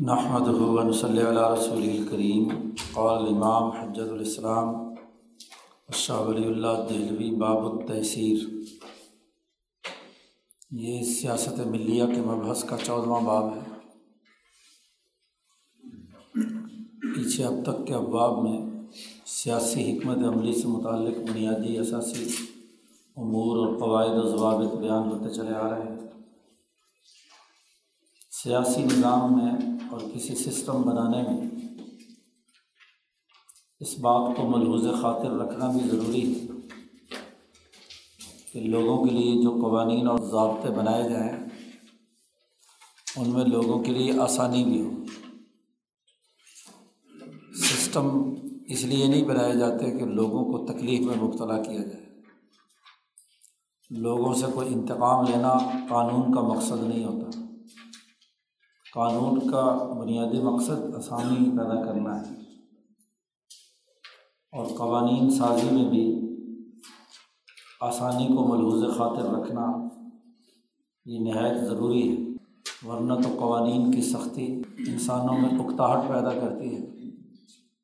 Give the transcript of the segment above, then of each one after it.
نحمد صلی اللہ رسول الکریم قال امام حجت الاسلام شاہ ولی اللہ دہلوی، باب التحصیر یہ سیاست ملیہ کے مبحث کا چودواں باب ہے۔ پیچھے اب تک کے ابواب میں سیاسی حکمت عملی سے متعلق بنیادی اثاثی امور اور قواعد و ضوابط بیان ہوتے چلے آ رہے ہیں۔ سیاسی نظام میں اور کسی سسٹم بنانے میں اس بات کو ملحوظ خاطر رکھنا بھی ضروری ہے کہ لوگوں کے لیے جو قوانین اور ضابطے بنائے جائیں، ان میں لوگوں کے لیے آسانی بھی ہو۔ سسٹم اس لیے نہیں بنائے جاتے کہ لوگوں کو تکلیف میں مبتلا کیا جائے۔ لوگوں سے کوئی انتقام لینا قانون کا مقصد نہیں ہوتا۔ قانون کا بنیادی مقصد آسانی پیدا کرنا ہے۔ اور قوانین سازی میں بھی آسانی کو ملحوظ خاطر رکھنا یہ نہایت ضروری ہے۔ ورنہ تو قوانین کی سختی انسانوں میں اکتاہٹ پیدا کرتی ہے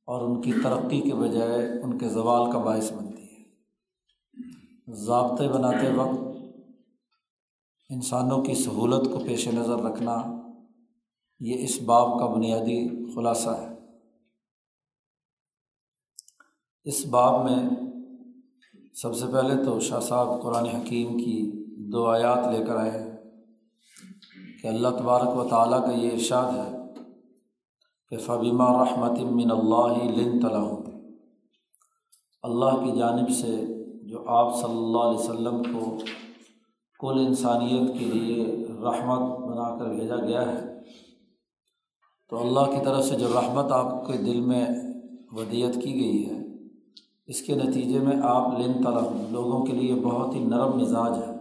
اور ان کی ترقی کے بجائے ان کے زوال کا باعث بنتی ہے۔ ضابطے بناتے وقت انسانوں کی سہولت کو پیش نظر رکھنا یہ اس باب کا بنیادی خلاصہ ہے۔ اس باب میں سب سے پہلے تو شاہ صاحب قرآن حکیم کی دو آیات لے کر آئے ہیں کہ اللہ تبارک و تعالیٰ کا یہ ارشاد ہے کہ فبیمہ رحمت من اللہ لن طلع اللہ کی جانب سے جو آپ صلی اللہ علیہ وسلم کو کل انسانیت کے لیے رحمت بنا کر بھیجا گیا ہے تو اللہ کی طرف سے جو رحمت آپ کے دل میں ودیت کی گئی ہے، اس کے نتیجے میں آپ لن طلب، لوگوں کے لیے بہت ہی نرم مزاج ہے۔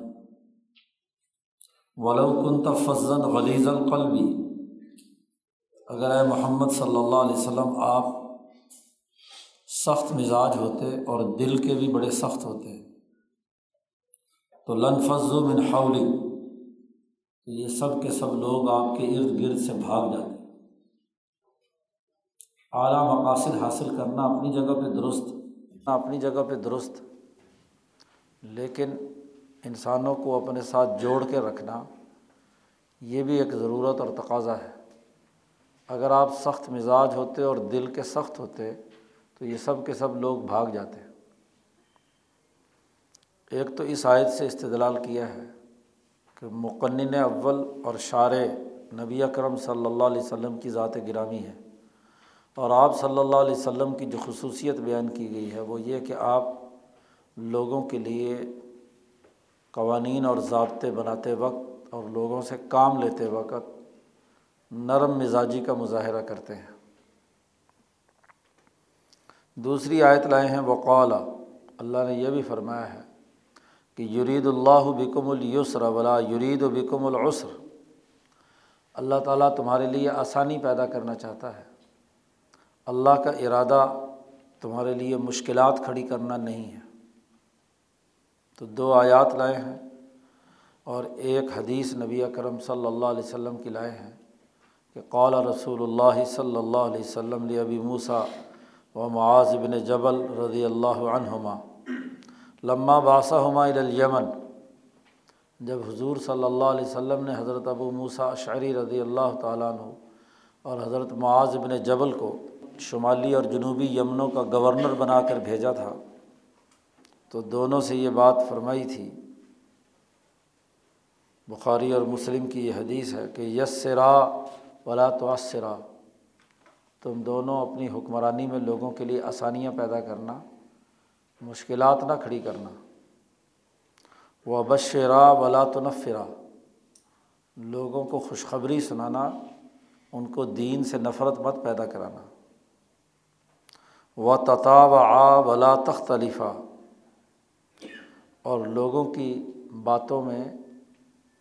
کن تفضن غلیظ القلبی اگر اے محمد صلی اللہ علیہ وسلم آپ سخت مزاج ہوتے اور دل کے بھی بڑے سخت ہوتے، تو لن فضو من حولی یہ سب کے سب لوگ آپ کے ارد گرد سے بھاگ جاتے۔ اعلیٰ مقاصد حاصل کرنا اپنی جگہ پہ درست، اپنی جگہ پہ درست، لیکن انسانوں کو اپنے ساتھ جوڑ کے رکھنا یہ بھی ایک ضرورت اور تقاضا ہے۔ اگر آپ سخت مزاج ہوتے اور دل کے سخت ہوتے تو یہ سب کے سب لوگ بھاگ جاتے۔ ایک تو اس عائد سے استدلال کیا ہے کہ مقنن اول اور شار نبی اکرم صلی اللہ علیہ وسلم کی ذات گرامی ہے۔ اور آپ صلی اللہ علیہ وسلم کی جو خصوصیت بیان کی گئی ہے وہ یہ کہ آپ لوگوں کے لیے قوانین اور ضابطے بناتے وقت اور لوگوں سے کام لیتے وقت نرم مزاجی کا مظاہرہ کرتے ہیں۔ دوسری آیت لائے ہیں، وقال، اللہ نے یہ بھی فرمایا ہے کہ یرید اللہ بکم السر ولا یرید و بکم العسر۔ اللہ تعالیٰ تمہارے لیے آسانی پیدا کرنا چاہتا ہے۔ اللہ کا ارادہ تمہارے لیے مشکلات کھڑی کرنا نہیں ہے۔ تو دو آیات لائے ہیں اور ایک حدیث نبی کرم صلی اللہ علیہ وسلم کی لائے ہیں کہ قال رسول اللہ صلی اللہ علیہ وسلم علیہ ابی موسا و معاذ بن جبل رضی اللہ عنہما لمہ باسا ہما الیمن۔ جب حضور صلی اللہ علیہ وسلم نے حضرت ابو موسا شعری رضی اللہ تعالیٰ عنہ اور حضرت معاذ بن جبل کو شمالی اور جنوبی یمنوں کا گورنر بنا کر بھیجا تھا، تو دونوں سے یہ بات فرمائی تھی۔ بخاری اور مسلم کی یہ حدیث ہے کہ یس سرا ولا توسرا تم دونوں اپنی حکمرانی میں لوگوں کے لیے آسانیاں پیدا کرنا، مشکلات نہ کھڑی کرنا۔ وہ بشرا ولا تنفرا، لوگوں کو خوشخبری سنانا، ان کو دین سے نفرت مت پیدا کرانا۔ و تطا و آ ولا تختلفہ اور لوگوں کی باتوں میں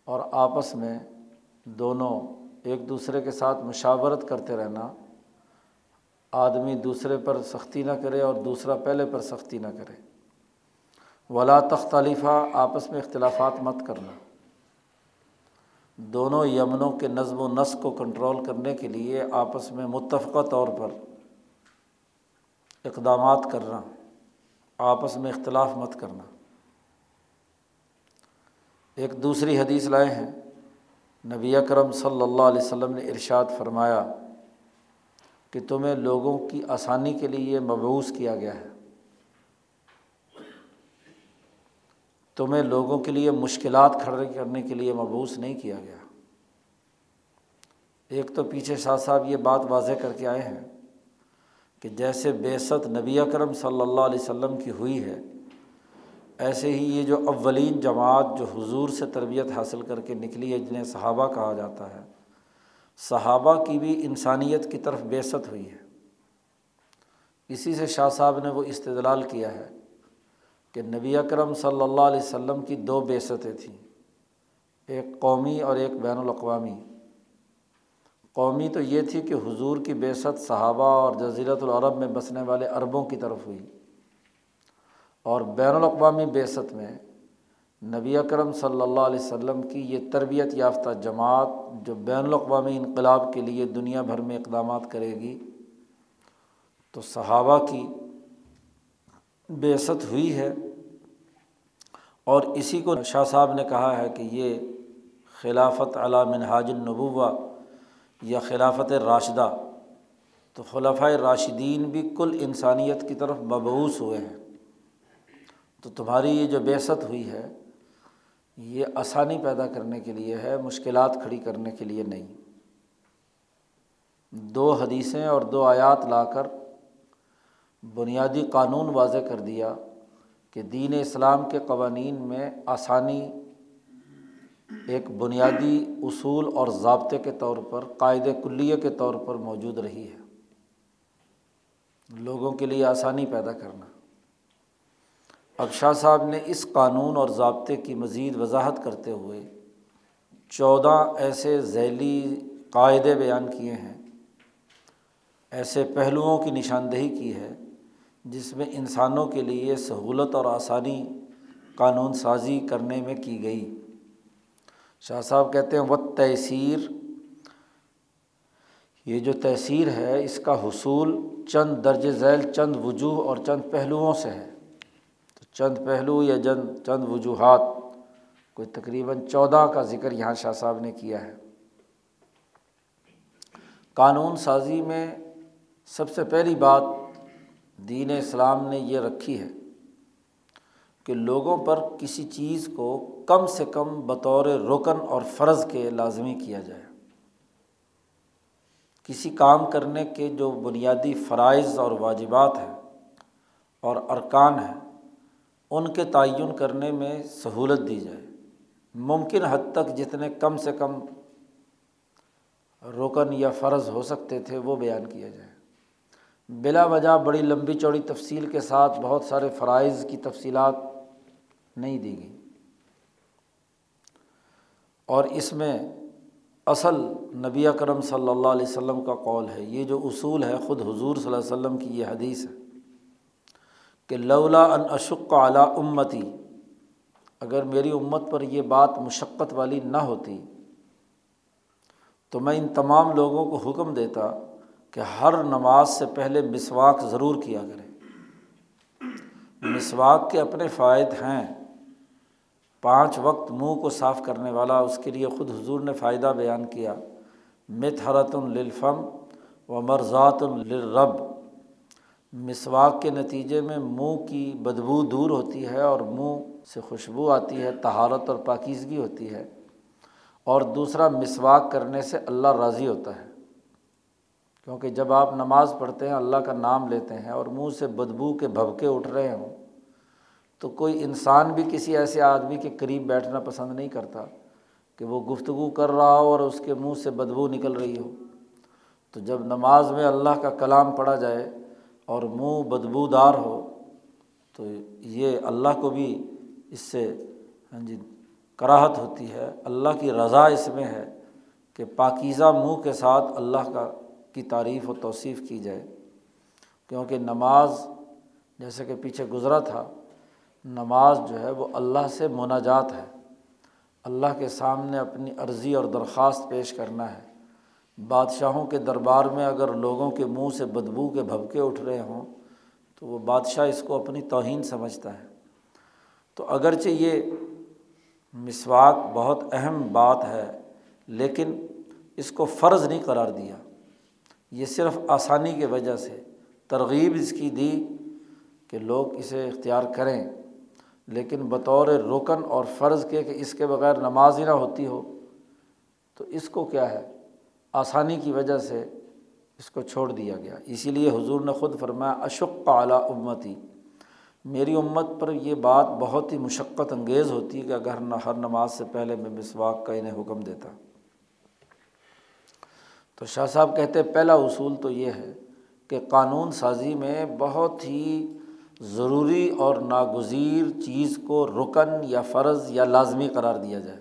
اور آپس میں دونوں ایک دوسرے کے ساتھ مشاورت کرتے رہنا۔ آدمی دوسرے پر سختی نہ کرے اور دوسرا پہلے پر سختی نہ کرے۔ ولا تختلفہ آپس میں اختلافات مت کرنا۔ دونوں یمنوں کے نظم و نسق کو کنٹرول کرنے کے لیے آپس میں متفقہ طور پر اقدامات کرنا، آپس میں اختلاف مت کرنا۔ ایک دوسری حدیث لائے ہیں۔ نبی اکرم صلی اللہ علیہ وسلم نے ارشاد فرمایا کہ تمہیں لوگوں کی آسانی کے لیے مبوس کیا گیا ہے۔ تمہیں لوگوں کے لیے مشکلات کھڑے کرنے کے لیے مبوس نہیں کیا گیا۔ ایک تو پیچھے شاہ صاحب یہ بات واضح کر کے آئے ہیں کہ جیسے بے ست نبی اکرم صلی اللہ علیہ وسلم کی ہوئی ہے، ایسے ہی یہ جو اولین جماعت جو حضور سے تربیت حاصل کر کے نکلی ہے، جنہیں صحابہ کہا جاتا ہے، صحابہ کی بھی انسانیت کی طرف بے ست ہوئی ہے۔ اسی سے شاہ صاحب نے وہ استدلال کیا ہے کہ نبی اکرم صلی اللہ علیہ وسلم کی دو بیستیں تھیں، ایک قومی اور ایک بین الاقوامی۔ قومی تو یہ تھی کہ حضور کی بیست صحابہ اور جزیرت العرب میں بسنے والے عربوں کی طرف ہوئی اور بین الاقوامی بیست میں نبی اکرم صلی اللہ علیہ وسلم کی یہ تربیت یافتہ جماعت جو بین الاقوامی انقلاب کے لیے دنیا بھر میں اقدامات کرے گی، تو صحابہ کی بیست ہوئی ہے اور اسی کو شاہ صاحب نے کہا ہے کہ یہ خلافت علام منہاج النبوہ یا خلافت راشدہ۔ تو خلافۂ راشدین بھی کل انسانیت کی طرف مبوس ہوئے ہیں۔ تو تمہاری یہ جو بیست ہوئی ہے، یہ آسانی پیدا کرنے کے لیے ہے، مشکلات کھڑی کرنے کے لیے نہیں۔ دو حدیثیں اور دو آیات لا کر بنیادی قانون واضح کر دیا کہ دین اسلام کے قوانین میں آسانی ایک بنیادی اصول اور ضابطے کے طور پر قاعد کلیہ کے طور پر موجود رہی ہے۔ لوگوں کے لیے آسانی پیدا کرنا۔ اب شاہ صاحب نے اس قانون اور ضابطے کی مزید وضاحت کرتے ہوئے چودہ ایسے ذیلی قاعدے بیان کیے ہیں۔ ایسے پہلوؤں کی نشاندہی کی ہے، جس میں انسانوں کے لیے سہولت اور آسانی قانون سازی کرنے میں کی گئی۔ شاہ صاحب کہتے ہیں وہ تحصیر یہ جو تحصیر ہے، اس کا حصول چند درج ذیل، چند وجوہ اور چند پہلوؤں سے ہے۔ تو چند پہلو یا چند چند وجوہات، کوئی تقریباً چودہ کا ذکر یہاں شاہ صاحب نے کیا ہے۔ قانون سازی میں سب سے پہلی بات دین اسلام نے یہ رکھی ہے۔ کہ لوگوں پر کسی چیز کو کم سے کم بطور رکن اور فرض کے لازمی کیا جائے۔ کسی کام کرنے کے جو بنیادی فرائض اور واجبات ہیں اور ارکان ہیں، ان کے تعین کرنے میں سہولت دی جائے۔ ممکن حد تک جتنے کم سے کم رکن یا فرض ہو سکتے تھے، وہ بیان کیا جائے بلا وجہ بڑی لمبی چوڑی تفصیل کے ساتھ بہت سارے فرائض کی تفصیلات نہیں دی گئی۔ اور اس میں اصل نبی اکرم صلی اللہ علیہ وسلم کا قول ہے، یہ جو اصول ہے خود حضور صلی اللہ علیہ وسلم کی یہ حدیث ہے کہ لولا ان اشق اعلیٰ امتی، اگر میری امت پر یہ بات مشقت والی نہ ہوتی تو میں ان تمام لوگوں کو حکم دیتا کہ ہر نماز سے پہلے مسواک ضرور کیا کرے مسواک کے اپنے فائد ہیں۔ پانچ وقت منہ کو صاف کرنے والا اس کے لیے خود حضور نے فائدہ بیان کیا۔ مت حرت الفم و مرضات الرب مسواک کے نتیجے میں منہ کی بدبو دور ہوتی ہے اور منہ سے خوشبو آتی ہے تہارت اور پاکیزگی ہوتی ہے۔ اور دوسرا، مسواک کرنے سے اللہ راضی ہوتا ہے۔ کیونکہ جب آپ نماز پڑھتے ہیں، اللہ کا نام لیتے ہیں اور منہ سے بدبو کے بھبکے اٹھ رہے ہوں تو کوئی انسان بھی کسی ایسے آدمی کے قریب بیٹھنا پسند نہیں کرتا کہ وہ گفتگو کر رہا ہو اور اس کے منہ سے بدبو نکل رہی ہو۔ تو جب نماز میں اللہ کا کلام پڑھا جائے اور منہ بدبو دار ہو، تو یہ اللہ کو بھی اس سے ہاں جی کراہت ہوتی ہے۔ اللہ کی رضا اس میں ہے کہ پاکیزہ منہ کے ساتھ اللہ کا، کی تعریف و توصیف کی جائے۔ کیونکہ نماز، جیسے کہ پیچھے گزرا تھا نماز جو ہے وہ اللہ سے مناجات ہے۔ اللہ کے سامنے اپنی عرضی اور درخواست پیش کرنا ہے۔ بادشاہوں کے دربار میں اگر لوگوں کے منہ سے بدبو کے بھبکے اٹھ رہے ہوں، تو وہ بادشاہ اس کو اپنی توہین سمجھتا ہے۔ تو اگرچہ یہ مسواک بہت اہم بات ہے، لیکن اس کو فرض نہیں قرار دیا۔ یہ صرف آسانی کی وجہ سے ترغیب اس کی دی کہ لوگ اسے اختیار کریں۔ لیکن بطور رکن اور فرض کے کہ اس کے بغیر نماز ہی نہ ہوتی ہو، تو اس کو کیا ہے؟ آسانی کی وجہ سے اس کو چھوڑ دیا گیا۔ اسی لیے حضور نے خود فرمایا، اشق اعلیٰ امتی میری امت پر یہ بات بہت ہی مشقت انگیز ہوتی ہے کہ اگر ہر نماز سے پہلے میں مسواک کا انہیں حکم دیتا۔ تو شاہ صاحب کہتے پہلا اصول تو یہ ہے کہ قانون سازی میں بہت ہی ضروری اور ناگزیر چیز کو رکن یا فرض یا لازمی قرار دیا جائے۔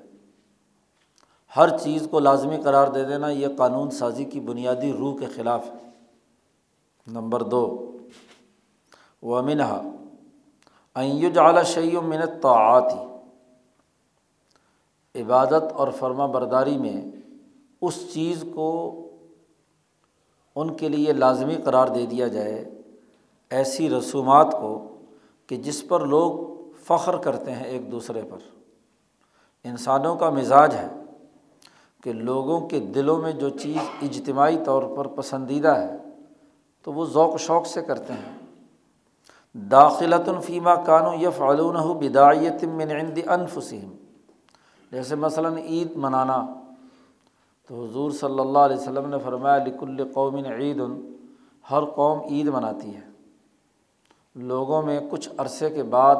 ہر چیز کو لازمی قرار دے دینا یہ قانون سازی کی بنیادی روح کے خلاف ہے۔ نمبر دو و امنہ ایج اعلیٰ شعی و منت توعاتی عبادت اور فرما برداری میں اس چیز کو ان کے لیے لازمی قرار دے دیا جائے ایسی رسومات کو کہ جس پر لوگ فخر کرتے ہیں ایک دوسرے پر۔ انسانوں کا مزاج ہے کہ لوگوں کے دلوں میں جو چیز اجتماعی طور پر پسندیدہ ہے، تو وہ ذوق شوق سے کرتے ہیں۔ داخلت الفیمہ کانو یا فعلون بدایت من عند انفسم جیسے مثلاً عید منانا، تو حضور صلی اللہ علیہ وسلم نے فرمایا، لکل قومن عید ہر قوم عید مناتی ہے۔ لوگوں میں کچھ عرصے کے بعد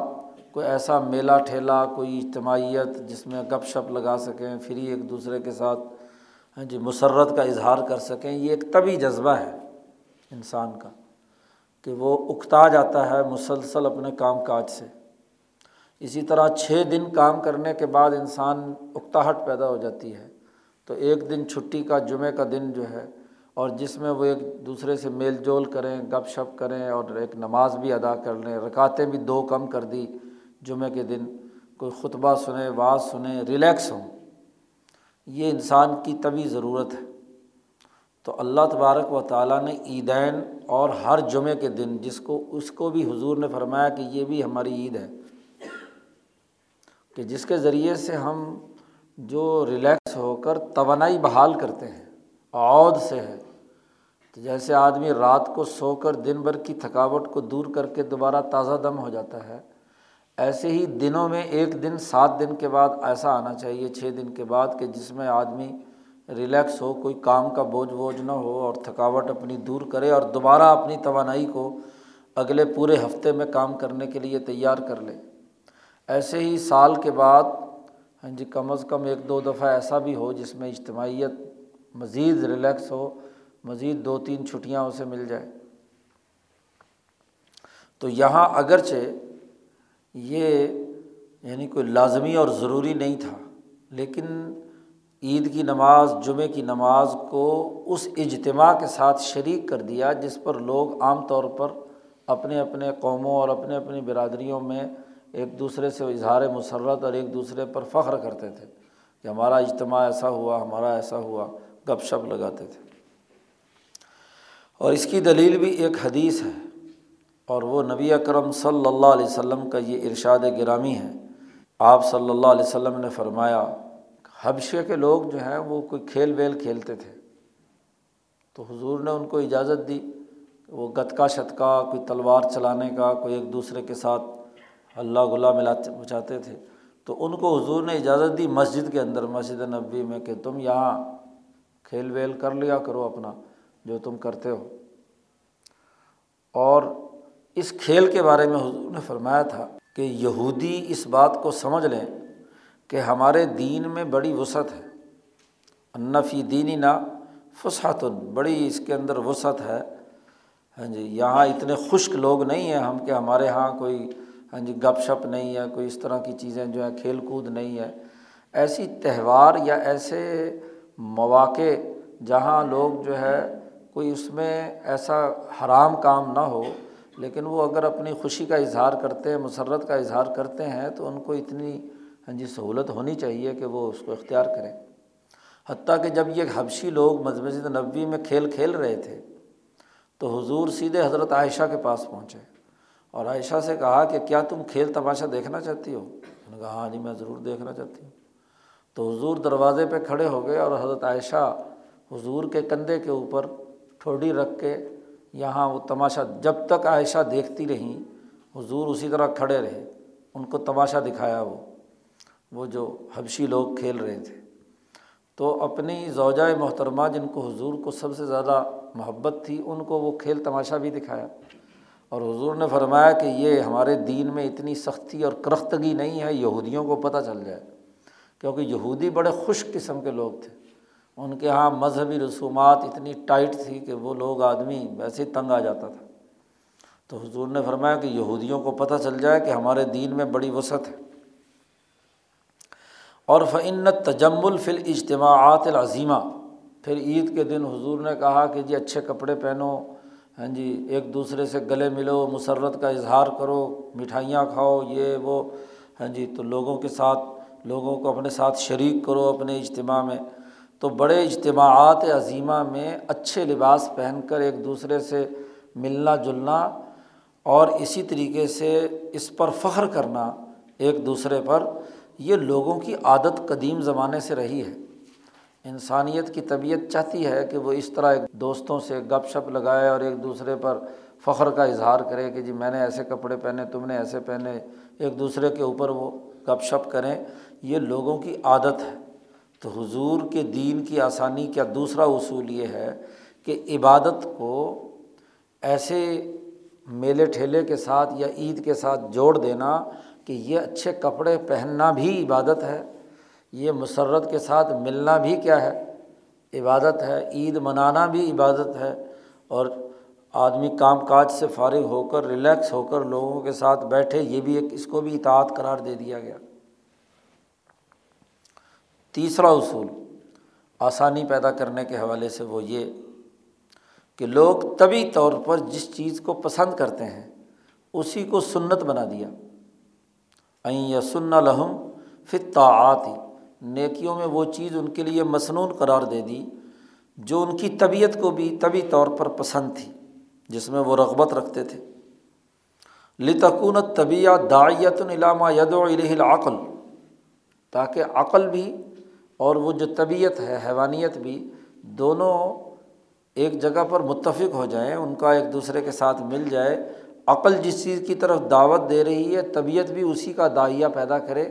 کوئی ایسا میلہ ٹھیلا کوئی اجتماعیت جس میں گپ شپ لگا سکیں فری ایک دوسرے کے ساتھ ہاں جی مسرت کا اظہار کر سکیں، یہ ایک طبی جذبہ ہے انسان کا کہ وہ اکتا جاتا ہے مسلسل اپنے کام کاج سے۔ اسی طرح چھ دن کام کرنے کے بعد انسان اکتاہٹ پیدا ہو جاتی ہے۔ تو ایک دن چھٹی کا، جمعہ کا دن جو ہے اور جس میں وہ ایک دوسرے سے میل جول کریں، گپ شپ کریں اور ایک نماز بھی ادا کر لیں۔ رکاتیں بھی دو کم کر دی۔ جمعہ کے دن کوئی خطبہ سنیں، واز سنیں، ریلیکس ہوں۔ یہ انسان کی طبی ضرورت ہے۔ تو اللہ تبارک و تعالیٰ نے عیدین اور ہر جمعے کے دن جس کو، اس کو بھی حضور نے فرمایا کہ یہ بھی ہماری عید ہے، کہ جس کے ذریعے سے ہم جو ریلیکس ہو کر توانائی بحال کرتے ہیں۔ عود سے ہے۔ تو جیسے آدمی رات کو سو کر دن بھر کی تھکاوٹ کو دور کر کے دوبارہ تازہ دم ہو جاتا ہے، ایسے ہی دنوں میں ایک دن سات دن کے بعد ایسا آنا چاہیے، چھ دن کے بعد کہ جس میں آدمی ریلیکس ہو، کوئی کام کا بوجھ ووجھ نہ ہو اور تھکاوٹ اپنی دور کرے اور دوبارہ اپنی توانائی کو اگلے پورے ہفتے میں کام کرنے کے لیے تیار کر لے۔ ایسے ہی سال کے بعد ہاں جی کم از کم ایک دو دفعہ ایسا بھی ہو جس میں اجتماعیت مزید ریلیکس ہو، مزید دو تین چھٹیاں اسے مل جائے۔ تو یہاں اگرچہ یہ یعنی کوئی لازمی اور ضروری نہیں تھا، لیکن عید کی نماز جمعے کی نماز کو اس اجتماع کے ساتھ شریک کر دیا جس پر لوگ عام طور پر اپنے اپنے قوموں اور اپنے اپنی برادریوں میں ایک دوسرے سے اظہار مسرت اور ایک دوسرے پر فخر کرتے تھے کہ ہمارا اجتماع ایسا ہوا، ہمارا ایسا ہوا۔ گپ شپ لگاتے تھے۔ اور اس کی دلیل بھی ایک حدیث ہے۔ اور وہ نبی اکرم صلی اللہ علیہ وسلم کا یہ ارشاد گرامی ہے۔ آپ صلی اللہ علیہ وسلم نے فرمایا، حبشے کے لوگ جو ہیں وہ کوئی کھیل ویل کھیلتے تھے۔ تو حضور نے ان کو اجازت دی، وہ گتکا شتکا، کوئی تلوار چلانے کا، کوئی ایک دوسرے کے ساتھ اللہ گلا ملاتے، بچاتے تھے۔ تو ان کو حضور نے اجازت دی مسجد کے اندر، مسجد نبی میں، کہ تم یہاں کھیل ویل کر لیا کرو اپنا، جو تم کرتے ہو۔ اور اس کھیل کے بارے میں حضور نے فرمایا تھا کہ یہودی اس بات کو سمجھ لیں کہ ہمارے دین میں بڑی وسعت ہے۔ انفی دینی نا فسحت بڑی اس کے اندر وسعت ہے۔ ہاں جی یہاں اتنے خشک لوگ نہیں ہیں ہم کہ ہمارے یہاں کوئی ہاں جی گپ شپ نہیں ہے، کوئی اس طرح کی چیزیں جو ہیں، کھیل کود نہیں ہے۔ ایسی تہوار یا ایسے مواقع جہاں لوگ جو ہے کوئی اس میں ایسا حرام کام نہ ہو، لیکن وہ اگر اپنی خوشی کا اظہار کرتے ہیں، مسرت کا اظہار کرتے ہیں، تو ان کو اتنی ہاں جی سہولت ہونی چاہیے کہ وہ اس کو اختیار کریں۔ حتیٰ کہ جب یہ حبشی لوگ مسجد نبوی میں کھیل کھیل رہے تھے، تو حضور سیدھے حضرت عائشہ کے پاس پہنچے۔ اور عائشہ سے کہا کہ کیا تم کھیل تماشا دیکھنا چاہتی ہو؟ انہوں نے کہا ہاں جی میں ضرور دیکھنا چاہتی ہوں۔ تو حضور دروازے پہ کھڑے ہو گئے اور حضرت عائشہ حضور کے کندھے کے اوپر ٹھوڑی رکھ کے یہاں وہ تماشا جب تک عائشہ دیکھتی رہیں، حضور اسی طرح کھڑے رہے۔ ان کو تماشا دکھایا وہ وہ جو حبشی لوگ کھیل رہے تھے۔ تو اپنی زوجۂ محترمہ جن کو حضور کو سب سے زیادہ محبت تھی، ان کو وہ کھیل تماشا بھی دکھایا۔ اور حضور نے فرمایا کہ یہ ہمارے دین میں اتنی سختی اور کرختگی نہیں ہے، یہودیوں کو پتہ چل جائے۔ کیونکہ یہودی بڑے خوش قسم کے لوگ تھے۔ ان کے یہاں مذہبی رسومات اتنی ٹائٹ تھی کہ وہ لوگ آدمی ویسے ہی تنگ آ جاتا تھا۔ تو حضور نے فرمایا کہ یہودیوں کو پتہ چل جائے کہ ہمارے دین میں بڑی وسعت ہے۔ اور فعنت تجمل فل اجتماعات العظیمہ پھر عید کے دن حضور نے کہا کہ جی اچھے کپڑے پہنو ہاں جی ایک دوسرے سے گلے ملو، مسرت کا اظہار کرو، مٹھائیاں کھاؤ، یہ وہ ہاں جی تو لوگوں کے ساتھ لوگوں کو اپنے ساتھ شریک کرو اپنے اجتماع میں۔ تو بڑے اجتماعات عظیمہ میں اچھے لباس پہن کر ایک دوسرے سے ملنا جلنا اور اسی طریقے سے اس پر فخر کرنا ایک دوسرے پر، یہ لوگوں کی عادت قدیم زمانے سے رہی ہے۔ انسانیت کی طبیعت چاہتی ہے کہ وہ اس طرح ایک دوستوں سے گپ شپ لگائے اور ایک دوسرے پر فخر کا اظہار کرے کہ جی میں نے ایسے کپڑے پہنے، تم نے ایسے پہنے، ایک دوسرے کے اوپر وہ گپ شپ کریں۔ یہ لوگوں کی عادت ہے۔ تو حضور کے دین کی آسانی کا دوسرا اصول یہ ہے کہ عبادت کو ایسے میلے ٹھیلے کے ساتھ یا عید کے ساتھ جوڑ دینا کہ یہ اچھے کپڑے پہننا بھی عبادت ہے، یہ مسرت کے ساتھ ملنا بھی کیا ہے؟ عبادت ہے، عید منانا بھی عبادت ہے۔ اور آدمی کام کاج سے فارغ ہو کر، ریلیکس ہو کر لوگوں کے ساتھ بیٹھے، یہ بھی ایک اس کو بھی اطاعت قرار دے دیا گیا۔ تیسرا اصول آسانی پیدا کرنے کے حوالے سے وہ یہ کہ لوگ طبی طور پر جس چیز کو پسند کرتے ہیں، اسی کو سنت بنا دیا۔ این یا سن لہم فطا نیکیوں میں وہ چیز ان کے لیے مصنون قرار دے دی جو ان کی طبیعت کو بھی طبی طور پر پسند تھی، جس میں وہ رغبت رکھتے تھے۔ لتکون طبیعت داعیت العلامہ ید و العقل، تاکہ عقل بھی اور وہ جو طبیعت ہے، حیوانیت بھی دونوں ایک جگہ پر متفق ہو جائیں، ان کا ایک دوسرے کے ساتھ مل جائے۔ عقل جس چیز کی طرف دعوت دے رہی ہے، طبیعت بھی اسی کا دائیا پیدا کرے۔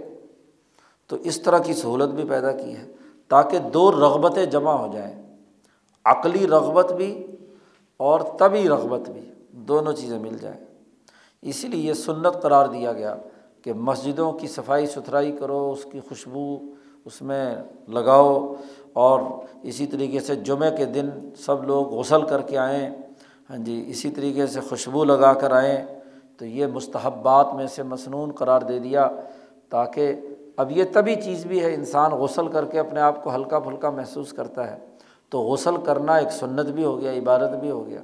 تو اس طرح کی سہولت بھی پیدا کی ہے، تاکہ دو رغبتیں جمع ہو جائیں۔ عقلی رغبت بھی اور طبی رغبت بھی دونوں چیزیں مل جائیں۔ اسی لیے یہ سنت قرار دیا گیا کہ مسجدوں کی صفائی ستھرائی کرو، اس کی خوشبو اس میں لگاؤ اور اسی طریقے سے جمعہ کے دن سب لوگ غسل کر کے آئیں۔ ہاں جی اسی طریقے سے خوشبو لگا کر آئیں۔ تو یہ مستحبات میں سے مصنون قرار دے دیا تاکہ اب یہ تبھی چیز بھی ہے، انسان غسل کر کے اپنے آپ کو ہلکا پھلکا محسوس کرتا ہے۔ تو غسل کرنا ایک سنت بھی ہو گیا، عبادت بھی ہو گیا۔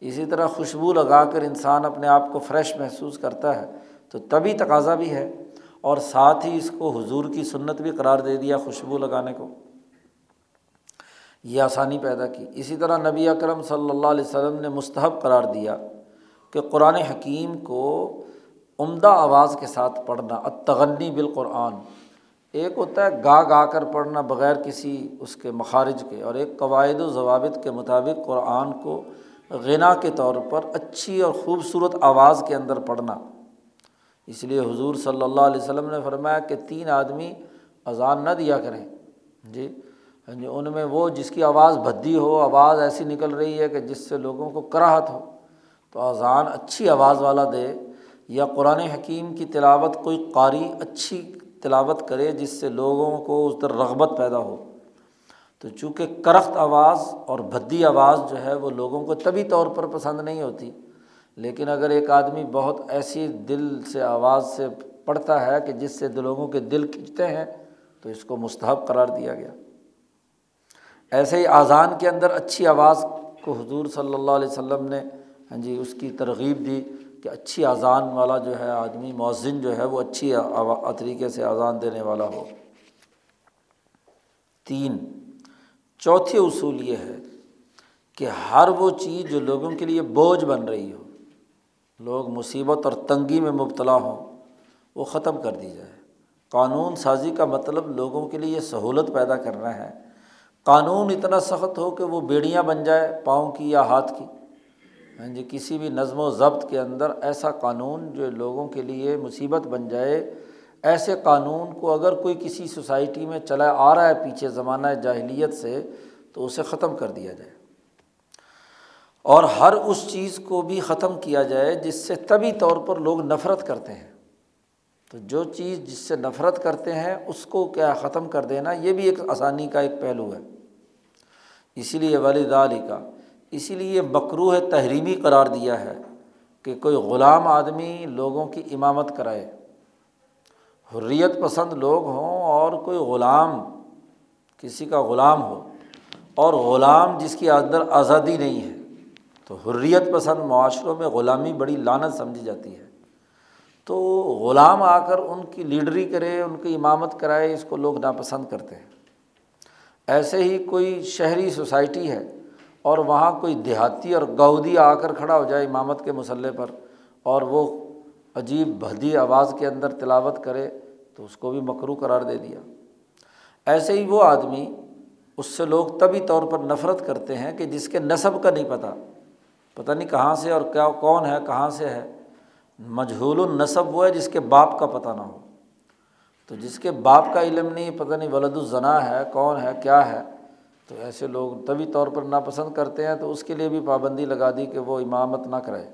اسی طرح خوشبو لگا کر انسان اپنے آپ کو فریش محسوس کرتا ہے تو تبھی تقاضا بھی ہے۔ اور ساتھ ہی اس کو حضور کی سنت بھی قرار دے دیا خوشبو لگانے کو۔ یہ آسانی پیدا کی۔ اسی طرح نبی اکرم صلی اللہ علیہ وسلم نے مستحب قرار دیا کہ قرآن حکیم کو عمدہ آواز کے ساتھ پڑھنا اتغنی بالقرآن۔ ایک ہوتا ہے گا گا کر پڑھنا بغیر کسی اس کے مخارج کے، اور ایک قواعد و ضوابط کے مطابق قرآن کو غنا کے طور پر اچھی اور خوبصورت آواز کے اندر پڑھنا۔ اس لیے حضور صلی اللہ علیہ وسلم نے فرمایا کہ تین آدمی اذان نہ دیا کریں۔ جی جی ان میں وہ جس کی آواز بھدی ہو، آواز ایسی نکل رہی ہے کہ جس سے لوگوں کو کراہت ہو، تو اذان اچھی آواز والا دے، یا قرآن حکیم کی تلاوت کوئی قاری اچھی تلاوت کرے جس سے لوگوں کو اس در رغبت پیدا ہو۔ تو چونکہ کرخت آواز اور بھدی آواز جو ہے وہ لوگوں کو طبی طور پر پسند نہیں ہوتی لیکن اگر ایک آدمی بہت ایسی دل سے آواز سے پڑھتا ہے کہ جس سے لوگوں کے دل کھنچتے ہیں، تو اس کو مستحب قرار دیا گیا۔ ایسے ہی اذان کے اندر اچھی آواز کو حضور صلی اللہ علیہ وسلم نے ہاں جی اس کی ترغیب دی کہ اچھی اذان والا جو ہے آدمی، مؤذن جو ہے، وہ اچھی طریقے سے اذان دینے والا ہو۔ تین، چوتھی اصول یہ ہے کہ ہر وہ چیز جو لوگوں کے لیے بوجھ بن رہی ہو لوگ مصیبت اور تنگی میں مبتلا ہوں، وہ ختم کر دی جائے۔ قانون سازی کا مطلب لوگوں کے لیے سہولت پیدا کرنا ہے۔ قانون اتنا سخت ہو کہ وہ بیڑیاں بن جائے پاؤں کی یا ہاتھ کی۔ ہاں جی کسی بھی نظم و ضبط کے اندر ایسا قانون جو لوگوں کے لیے مصیبت بن جائے، ایسے قانون کو اگر کوئی کسی سوسائٹی میں چلا آ رہا ہے پیچھے زمانہ جاہلیت سے، تو اسے ختم کر دیا جائے۔ اور ہر اس چیز کو بھی ختم کیا جائے جس سے طبی طور پر لوگ نفرت کرتے ہیں۔ تو جو چیز جس سے نفرت کرتے ہیں، اس کو کیا ختم کر دینا، یہ بھی ایک آسانی کا ایک پہلو ہے۔ اسی لیے والد علی کا اسی لیے مکرو تحریمی قرار دیا ہے کہ کوئی غلام آدمی لوگوں کی امامت کرائے۔ حریت پسند لوگ ہوں اور کوئی غلام، کسی کا غلام ہو، اور غلام جس کی اندر آزادی نہیں ہے۔ تو حریت پسند معاشروں میں غلامی بڑی لانت سمجھی جاتی ہے۔ تو غلام آ کر ان کی لیڈری کرے، ان کی امامت کرائے، اس کو لوگ ناپسند کرتے ہیں۔ ایسے ہی کوئی شہری سوسائٹی ہے اور وہاں کوئی دیہاتی اور گودی آ کر کھڑا ہو جائے امامت کے مسئلے پر اور وہ عجیب بھدی آواز کے اندر تلاوت کرے تو اس کو بھی مکرو قرار دے دیا۔ ایسے ہی وہ آدمی، اس سے لوگ طبی طور پر نفرت کرتے ہیں کہ جس کے نصب کا نہیں پتہ پتہ نہیں کہاں سے اور کیا کون ہے، کہاں سے ہے۔ مجہول النصب وہ ہے جس کے باپ کا پتہ نہ ہو۔ تو جس کے باپ کا علم نہیں، پتہ نہیں ولد الزنا ہے، کون ہے، کیا ہے۔ تو ایسے لوگ طبی طور پر ناپسند کرتے ہیں تو اس کے لیے بھی پابندی لگا دی کہ وہ امامت نہ کرے۔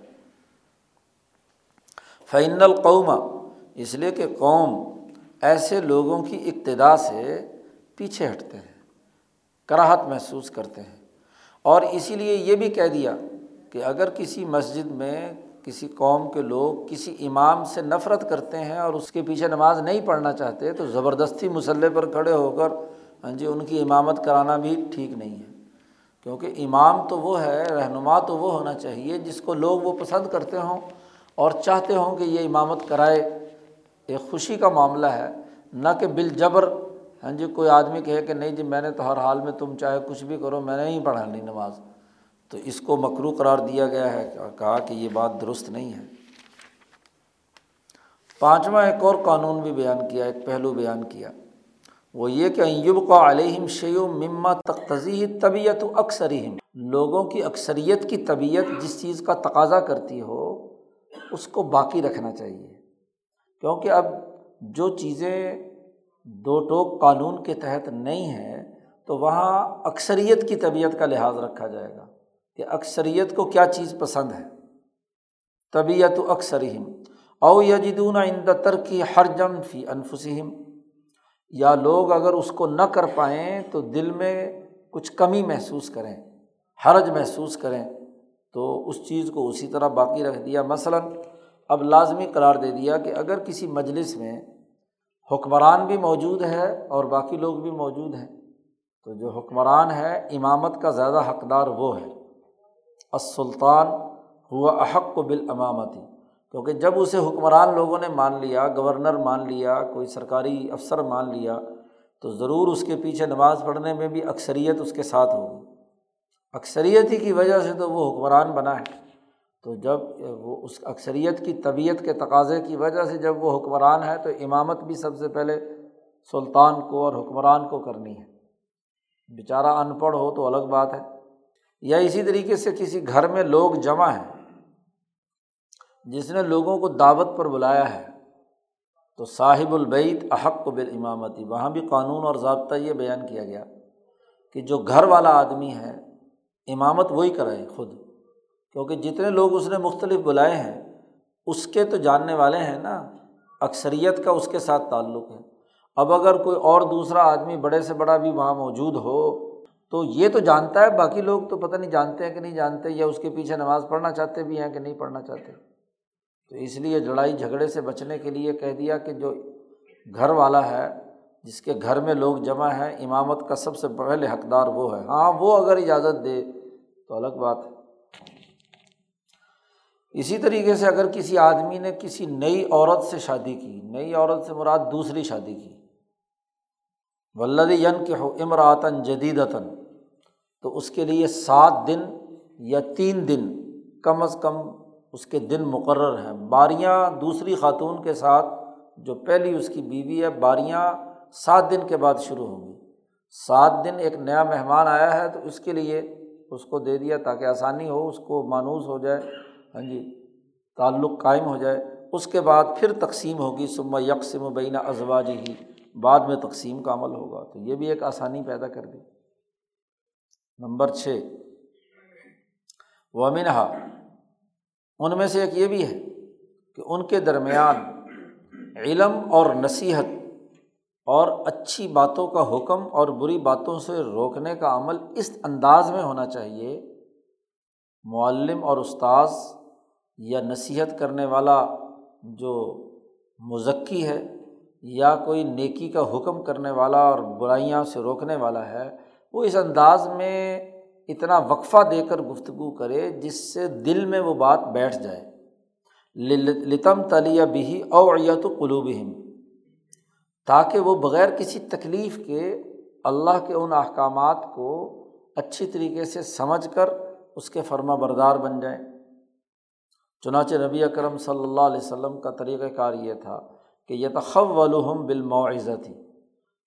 فعن القومہ اس لیے کہ قوم ایسے لوگوں کی ابتدا سے پیچھے ہٹتے ہیں، کراہت محسوس کرتے ہیں۔ اور اسی لیے یہ بھی کہہ دیا کہ اگر کسی مسجد میں کسی قوم کے لوگ کسی امام سے نفرت کرتے ہیں اور اس کے پیچھے نماز نہیں پڑھنا چاہتے تو زبردستی مسلح پر کھڑے ہو کر ہاں جی ان کی امامت کرانا بھی ٹھیک نہیں ہے۔ کیونکہ امام تو وہ ہے، رہنما تو وہ ہونا چاہیے جس کو لوگ وہ پسند کرتے ہوں اور چاہتے ہوں کہ یہ امامت کرائے۔ ایک خوشی کا معاملہ ہے، نہ کہ بال جبر ہاں جی کوئی آدمی کہے کہ نہیں جی میں نے تو ہر حال میں تم چاہے کچھ بھی کرو، میں نے نہیں پڑھانی نماز۔ تو اس کو مکرو قرار دیا گیا ہے، کہا کہ یہ بات درست نہیں ہے۔ پانچواں ایک اور قانون بھی بیان کیا، ایک پہلو بیان کیا۔ وہ یہ کہ ایوب کو علیہم شیو مما تختی طبیعت و اکثر لوگوں کی اکثریت کی طبیعت جس چیز کا تقاضا کرتی ہو، اس کو باقی رکھنا چاہیے۔ کیونکہ اب جو چیزیں دو ٹوک قانون کے تحت نہیں ہیں، تو وہاں اکثریت کی طبیعت کا لحاظ رکھا جائے گا۔ کہ اکثریت کو کیا چیز پسند ہے؟ طبیعت و اکثر او یجدون ان ترکی ہر جم فی انفسم یا لوگ اگر اس کو نہ کر پائیں تو دل میں کچھ کمی محسوس کریں، حرج محسوس کریں۔ تو اس چیز کو اسی طرح باقی رکھ دیا۔ مثلاً اب لازمی قرار دے دیا کہ اگر کسی مجلس میں حکمران بھی موجود ہے اور باقی لوگ بھی موجود ہیں، تو جو حکمران ہے، امامت کا زیادہ حقدار وہ ہے۔ السلطان ہوا احق و بالامامتی کیونکہ جب اسے حکمران لوگوں نے مان لیا، گورنر مان لیا، کوئی سرکاری افسر مان لیا، تو ضرور اس کے پیچھے نماز پڑھنے میں بھی اکثریت اس کے ساتھ ہوگی۔ اکثریت ہی کی وجہ سے تو وہ حکمران بنا ہے۔ تو جب وہ اس اکثریت کی طبیعت کے تقاضے کی وجہ سے جب وہ حکمران ہے، تو امامت بھی سب سے پہلے سلطان کو اور حکمران کو کرنی ہے۔ بیچارہ ان پڑھ ہو تو الگ بات ہے۔ یا اسی طریقے سے کسی گھر میں لوگ جمع ہیں، جس نے لوگوں کو دعوت پر بلایا ہے، تو صاحب البعید احق و بالامامتی۔ وہاں بھی قانون اور ضابطہ یہ بیان کیا گیا کہ جو گھر والا آدمی ہے، امامت وہی کرائے خود۔ کیونکہ جتنے لوگ اس نے مختلف بلائے ہیں، اس کے تو جاننے والے ہیں نا، اکثریت کا اس کے ساتھ تعلق ہے۔ اب اگر کوئی اور دوسرا آدمی بڑے سے بڑا بھی وہاں موجود ہو تو یہ تو جانتا ہے، باقی لوگ تو پتہ نہیں جانتے ہیں کہ نہیں جانتے، یا اس کے پیچھے نماز پڑھنا چاہتے بھی ہیں کہ نہیں پڑھنا چاہتے۔ تو اس لیے لڑائی جھگڑے سے بچنے کے لیے کہہ دیا کہ جو گھر والا ہے، جس کے گھر میں لوگ جمع ہیں، امامت کا سب سے پہلے حقدار وہ ہے۔ ہاں وہ اگر اجازت دے تو الگ بات ہے۔ اسی طریقے سے اگر کسی آدمی نے کسی نئی عورت سے شادی کی، نئی عورت سے مراد دوسری شادی کی ولد ین کے ہو امراطن جدیدتاً، تو اس کے لیے سات دن یا تین دن کم از کم اس کے دن مقرر ہیں۔ باریاں دوسری خاتون کے ساتھ جو پہلی اس کی بیوی ہے، باریاں سات دن کے بعد شروع ہوں گی۔ سات دن ایک نیا مہمان آیا ہے، تو اس کے لیے اس کو دے دیا تاکہ آسانی ہو، اس کو مانوس ہو جائے ہاں جی تعلق قائم ہو جائے۔ اس کے بعد پھر تقسیم ہوگی سما یکسم بین ازواجی ہی بعد میں تقسیم کا عمل ہوگا۔ تو یہ بھی ایک آسانی پیدا کر دی۔ نمبر چھ۔ ومنہا ان میں سے ایک یہ بھی ہے کہ ان کے درمیان علم اور نصیحت اور اچھی باتوں کا حکم اور بری باتوں سے روکنے کا عمل اس انداز میں ہونا چاہیے۔ معلم اور استاذ یا نصیحت کرنے والا جو مذکی ہے یا کوئی نیکی کا حکم کرنے والا اور برائیاں سے روکنے والا ہے، وہ اس انداز میں اتنا وقفہ دے کر گفتگو کرے جس سے دل میں وہ بات بیٹھ جائے۔ لتم تلیہ بھی اویت قلوب تاکہ وہ بغیر کسی تکلیف کے اللہ کے ان احکامات کو اچھی طریقے سے سمجھ کر اس کے فرما بردار بن جائیں۔ چنانچہ نبی اکرم صلی اللہ علیہ وسلم کا طریقۂ کار یہ تھا کہ یہ تخب ولحم بالمعزہ تھی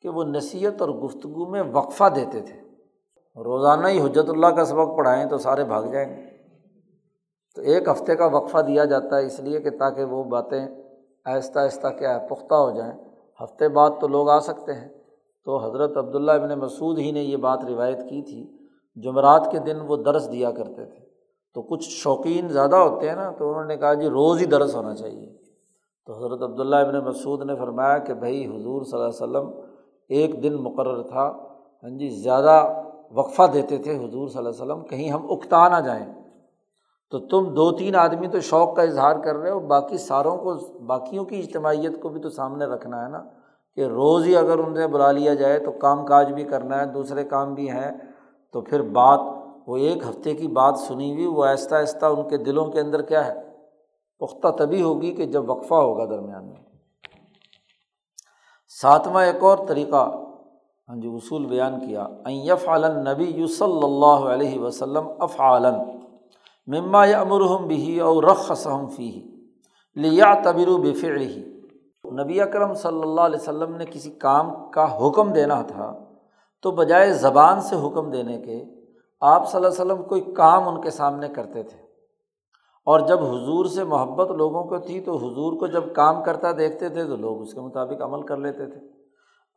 کہ وہ نصیحت اور گفتگو میں وقفہ دیتے تھے۔ روزانہ ہی حجرت اللہ کا سبق پڑھائیں تو سارے بھاگ جائیں۔ گے تو ایک ہفتے کا وقفہ دیا جاتا ہے اس لیے کہ تاکہ وہ باتیں آہستہ آہستہ کیا ہے، پختہ ہو جائیں۔ ہفتے بعد تو لوگ آ سکتے ہیں۔ تو حضرت عبداللہ ابن مسعود ہی نے یہ بات روایت کی تھی۔ جمعرات کے دن وہ درس دیا کرتے تھے۔ تو کچھ شوقین زیادہ ہوتے ہیں نا، تو انہوں نے کہا جی روز ہی درس ہونا چاہیے۔ تو حضرت عبداللہ ابن مسعود نے فرمایا کہ بھائی حضور صلی اللہ علیہ وسلم ایک دن مقرر تھا ہاں جی زیادہ وقفہ دیتے تھے حضور صلی اللہ علیہ وسلم، کہیں ہم اکتا نہ جائیں۔ تو تم دو تین آدمی تو شوق کا اظہار کر رہے ہو، باقی ساروں کو، باقیوں کی اجتماعیت کو بھی تو سامنے رکھنا ہے نا، کہ روز ہی اگر ان سے بلا لیا جائے تو کام کاج بھی کرنا ہے، دوسرے کام بھی ہیں۔ تو پھر بات، وہ ایک ہفتے کی بات سنی ہوئی، وہ آہستہ آہستہ ان کے دلوں کے اندر کیا ہے؟ پختہ تبھی ہوگی کہ جب وقفہ ہوگا درمیان میں۔ ساتواں ایک اور طریقہ ہاں جی اصول بیان کیا۔ ایف عالن نبی یو صلی اللہ علیہ وسلم اف عالن مما یا امرحم بھی اور رخصم فی لیا تبر و ہی نبی اکرم صلی اللہ علیہ وسلم نے کسی کام کا حکم دینا تھا، تو بجائے زبان سے حکم دینے کے آپ صلی اللہ علیہ وسلم کوئی کام ان کے سامنے کرتے تھے۔ اور جب حضور سے محبت لوگوں کو تھی تو حضور کو جب کام کرتا دیکھتے تھے تو لوگ اس کے مطابق عمل کر لیتے تھے۔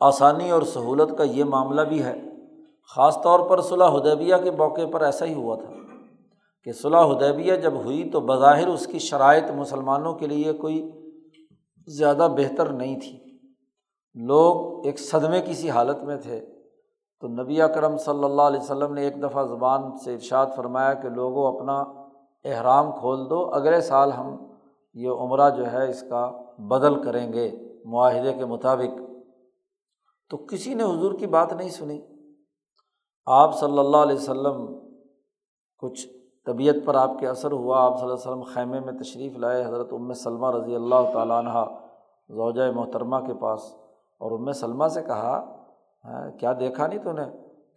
آسانی اور سہولت کا یہ معاملہ بھی ہے۔ خاص طور پر صلاح حدیبیہ کے موقع پر ایسا ہی ہوا تھا کہ صلاح حدیبیہ جب ہوئی تو بظاہر اس کی شرائط مسلمانوں کے لیے کوئی زیادہ بہتر نہیں تھی۔ لوگ ایک صدمے کسی حالت میں تھے۔ تو نبی اکرم صلی اللہ علیہ وسلم نے ایک دفعہ زبان سے ارشاد فرمایا کہ لوگوں اپنا احرام کھول دو، اگلے سال ہم یہ عمرہ جو ہے اس کا بدل کریں گے معاہدے کے مطابق۔ تو کسی نے حضور کی بات نہیں سنی۔ آپ صلی اللہ علیہ وسلم کچھ طبیعت پر آپ کے اثر ہوا، آپ صلی اللہ علیہ وسلم خیمے میں تشریف لائے، حضرت ام سلمہ رضی اللہ تعالیٰ عنہ زوجۂ محترمہ کے پاس، اور ام سلمہ سے کہا ہاں، کیا دیکھا نہیں تو نے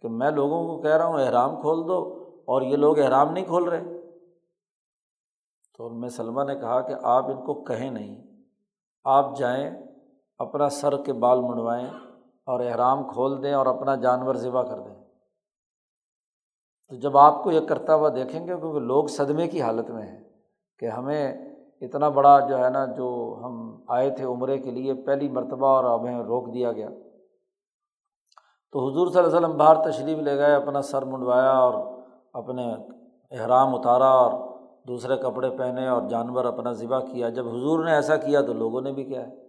کہ میں لوگوں کو کہہ رہا ہوں احرام کھول دو اور یہ لوگ احرام نہیں کھول رہے؟ تو میں سلمہ نے کہا کہ آپ ان کو کہیں نہیں۔ آپ جائیں، اپنا سر کے بال منڈوائیں اور احرام کھول دیں اور اپنا جانور ذبح کر دیں۔ تو جب آپ کو یہ کرتا ہوا دیکھیں گے، کیونکہ لوگ صدمے کی حالت میں ہیں کہ ہمیں اتنا بڑا جو ہے نا، جو ہم آئے تھے عمرے کے لیے، پہلی مرتبہ اور ہمیں روک دیا گیا۔ تو حضور صلی اللہ علیہ وسلم باہر تشریف لے گئے، اپنا سر منڈوایا اور اپنے احرام اتارا اور دوسرے کپڑے پہنے اور جانور اپنا ذبح کیا۔ جب حضور نے ایسا کیا تو لوگوں نے بھی کیا۔ ہے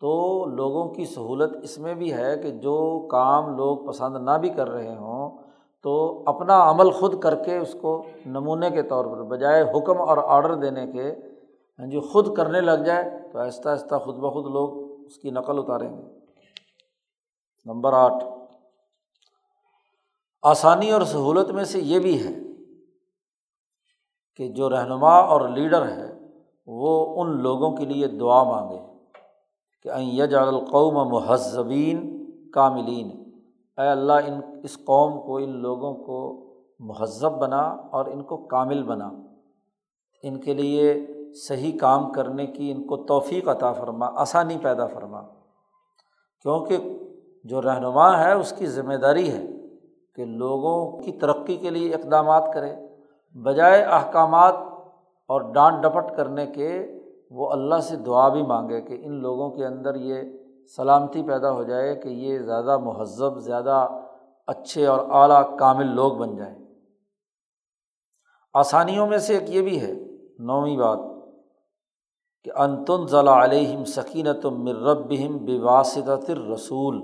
تو لوگوں کی سہولت اس میں بھی ہے کہ جو کام لوگ پسند نہ بھی کر رہے ہوں تو اپنا عمل خود کر کے اس کو نمونے کے طور پر بجائے حکم اور آڈر دینے کے ہاں جی خود کرنے لگ جائے تو آہستہ آہستہ خود بخود لوگ اس کی نقل اتاریں گے۔ نمبر آٹھ۔ آسانی اور سہولت میں سے یہ بھی ہے کہ جو رہنما اور لیڈر ہے وہ ان لوگوں کے لیے دعا مانگے کہ یج القوم مہذبین کاملین۔ اے اللہ، ان، اس قوم کو، ان لوگوں کو مہذب بنا اور ان کو کامل بنا۔ ان کے لیے صحیح کام کرنے کی ان کو توفیق عطا فرما، آسانی پیدا فرما۔ کیونکہ جو رہنما ہے، اس کی ذمہ داری ہے کہ لوگوں کی ترقی کے لیے اقدامات کرے۔ بجائے احکامات اور ڈانٹ ڈپٹ کرنے کے، وہ اللہ سے دعا بھی مانگے کہ ان لوگوں کے اندر یہ سلامتی پیدا ہو جائے کہ یہ زیادہ مہذب، زیادہ اچھے اور اعلیٰ کامل لوگ بن جائیں۔ آسانیوں میں سے ایک یہ بھی ہے، نویں بات، کہ انتن ضلع علیہم سکینت مربہم بواسطۃ رسول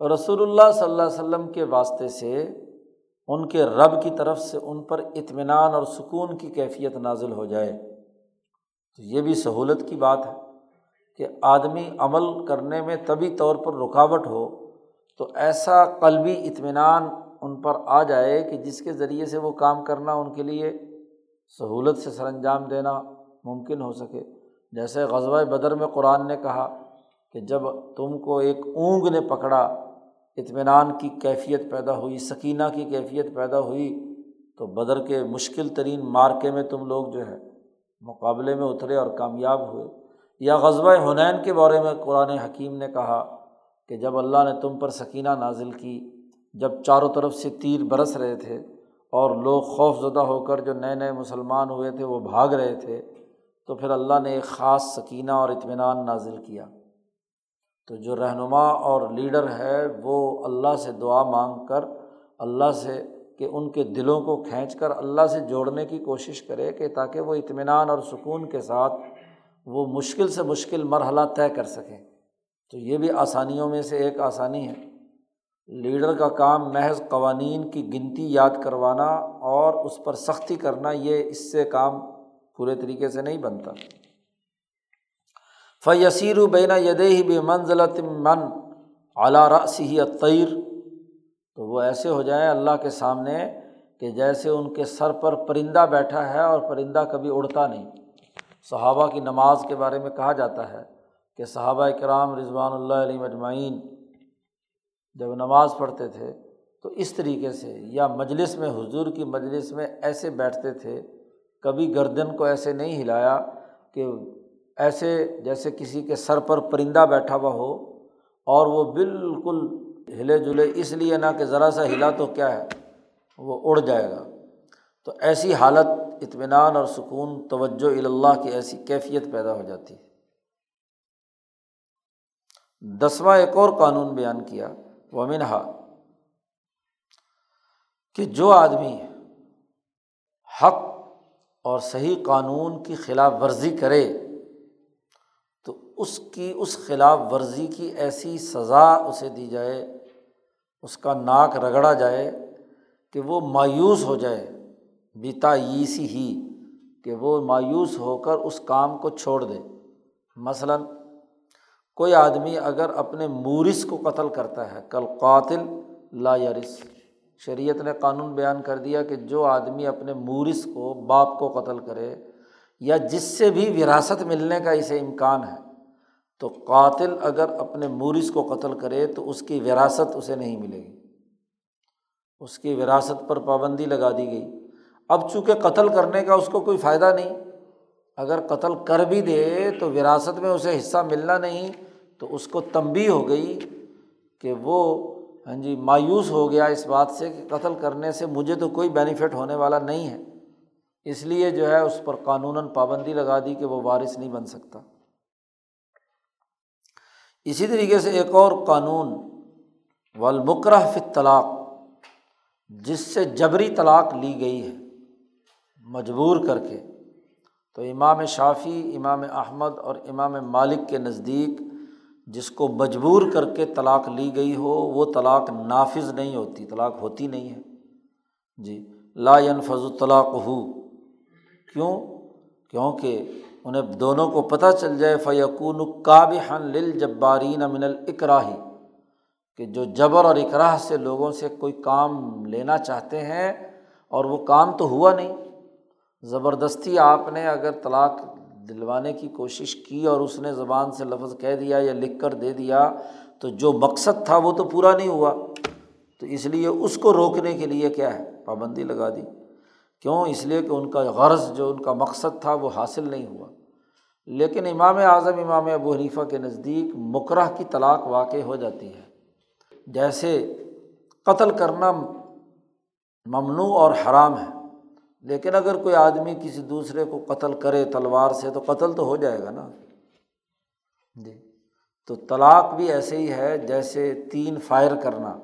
رسول اللہ صلی اللہ علیہ وسلم کے واسطے سے ان کے رب کی طرف سے ان پر اطمینان اور سکون کی کیفیت نازل ہو جائے۔ تو یہ بھی سہولت کی بات ہے کہ آدمی عمل کرنے میں طبی طور پر رکاوٹ ہو تو ایسا قلبی اطمینان ان پر آ جائے کہ جس کے ذریعے سے وہ کام کرنا ان کے لیے سہولت سے سر انجام دینا ممکن ہو سکے۔ جیسے غزوہ بدر میں قرآن نے کہا کہ جب تم کو ایک اونگ نے پکڑا اطمینان کی کیفیت پیدا ہوئی، سکینہ کی کیفیت پیدا ہوئی، تو بدر کے مشکل ترین مارکے میں تم لوگ جو ہے، مقابلے میں اترے اور کامیاب ہوئے۔ یا غزبۂ حنین کے بارے میں قرآن حکیم نے کہا کہ جب اللہ نے تم پر سکینہ نازل کی، جب چاروں طرف سے تیر برس رہے تھے اور لوگ خوف زدہ ہو کر جو نئے نئے مسلمان ہوئے تھے، وہ بھاگ رہے تھے، تو پھر اللہ نے ایک خاص سکینہ اور اطمینان نازل کیا۔ تو جو رہنما اور لیڈر ہے وہ اللہ سے دعا مانگ کر اللہ سے کہ ان کے دلوں کو کھینچ کر اللہ سے جوڑنے کی کوشش کرے کہ تاکہ وہ اطمینان اور سکون کے ساتھ وہ مشکل سے مشکل مرحلہ طے کر سکیں۔ تو یہ بھی آسانیوں میں سے ایک آسانی ہے۔ لیڈر کا کام محض قوانین کی گنتی یاد کروانا اور اس پر سختی کرنا یہ اس سے کام پورے طریقے سے نہیں بنتا۔ فیسیر و بینا ید ہی بے منزلت من اعلیٰ رسی عطیر تو وہ ایسے ہو جائیں اللہ کے سامنے کہ جیسے ان کے سر پر پرندہ بیٹھا ہے اور پرندہ کبھی اڑتا نہیں۔ صحابہ کی نماز کے بارے میں کہا جاتا ہے کہ صحابہ کرام رضوان اللہ علیہ مجمعین جب نماز پڑھتے تھے تو اس طریقے سے یا مجلس میں، حضور کی مجلس میں ایسے بیٹھتے تھے، کبھی گردن کو ایسے نہیں ہلایا کہ ایسے جیسے کسی کے سر پر پرندہ بیٹھا ہوا ہو اور وہ بالکل ہلے جلے اس لیے نہ کہ ذرا سا ہلا تو کیا ہے؟ وہ اڑ جائے گا۔ تو ایسی حالت اطمینان اور سکون، توجہ اللہ کی ایسی کیفیت پیدا ہو جاتی۔ ہے دسواں ایک اور قانون بیان کیا وہ منہا کہ جو آدمی حق اور صحیح قانون کی خلاف ورزی کرے تو اس کی، اس خلاف ورزی کی ایسی سزا اسے دی جائے، اس کا ناک رگڑا جائے کہ وہ مایوس ہو جائے، بیتا سی ہی کہ وہ مایوس ہو کر اس کام کو چھوڑ دے۔ مثلاً، کوئی آدمی اگر اپنے مورث کو قتل کرتا ہے، کل قاتل لا یارث شریعت نے قانون بیان کر دیا کہ جو آدمی اپنے مورث کو، باپ کو قتل کرے یا جس سے بھی وراثت ملنے کا اسے امکان ہے، تو قاتل اگر اپنے مورث کو قتل کرے تو اس کی وراثت اسے نہیں ملے گی۔ اس کی وراثت پر پابندی لگا دی گئی۔ اب چونکہ قتل کرنے کا اس کو کوئی فائدہ نہیں، اگر قتل کر بھی دے تو وراثت میں اسے حصہ ملنا نہیں، تو اس کو تنبی ہو گئی کہ وہ ہاں جی مایوس ہو گیا اس بات سے کہ قتل کرنے سے مجھے تو کوئی بینیفٹ ہونے والا نہیں ہے۔ اس لیے جو ہے اس پر قانون پابندی لگا دی کہ وہ وارث نہیں بن سکتا۔ اسی طریقے سے ایک اور قانون، والمکرہ فی طلاق جس سے جبری طلاق لی گئی ہے، مجبور کر کے۔ تو امام شافی امام احمد اور امام مالک کے نزدیک جس کو مجبور کر کے طلاق لی گئی ہو، وہ طلاق نافذ نہیں ہوتی، طلاق ہوتی نہیں ہے۔ جی لا ينفذ طلاق ہو کیوں؟ کیونکہ انہیں دونوں کو پتہ چل جائے فیقون کاب حن لل جبارین امن الکراہی کہ جو جبر اور اقراہ سے لوگوں سے کوئی کام لینا چاہتے ہیں اور وہ کام تو ہوا نہیں۔ زبردستی آپ نے اگر طلاق دلوانے کی کوشش کی اور اس نے زبان سے لفظ کہہ دیا یا لکھ کر دے دیا، تو جو مقصد تھا وہ تو پورا نہیں ہوا۔ تو اس لیے اس کو روکنے کے لیے کیا ہے؟ پابندی لگا دی۔ کیوں؟ اس لیے کہ ان کا غرض جو ان کا مقصد تھا وہ حاصل نہیں ہوا۔ لیکن امام اعظم، امام ابو حنیفہ کے نزدیک مکرہ کی طلاق واقع ہو جاتی ہے۔ جیسے قتل کرنا ممنوع اور حرام ہے، لیکن اگر کوئی آدمی کسی دوسرے کو قتل کرے تلوار سے تو قتل تو ہو جائے گا نا۔ جی تو طلاق بھی ایسے ہی ہے جیسے تین فائر کرنا۔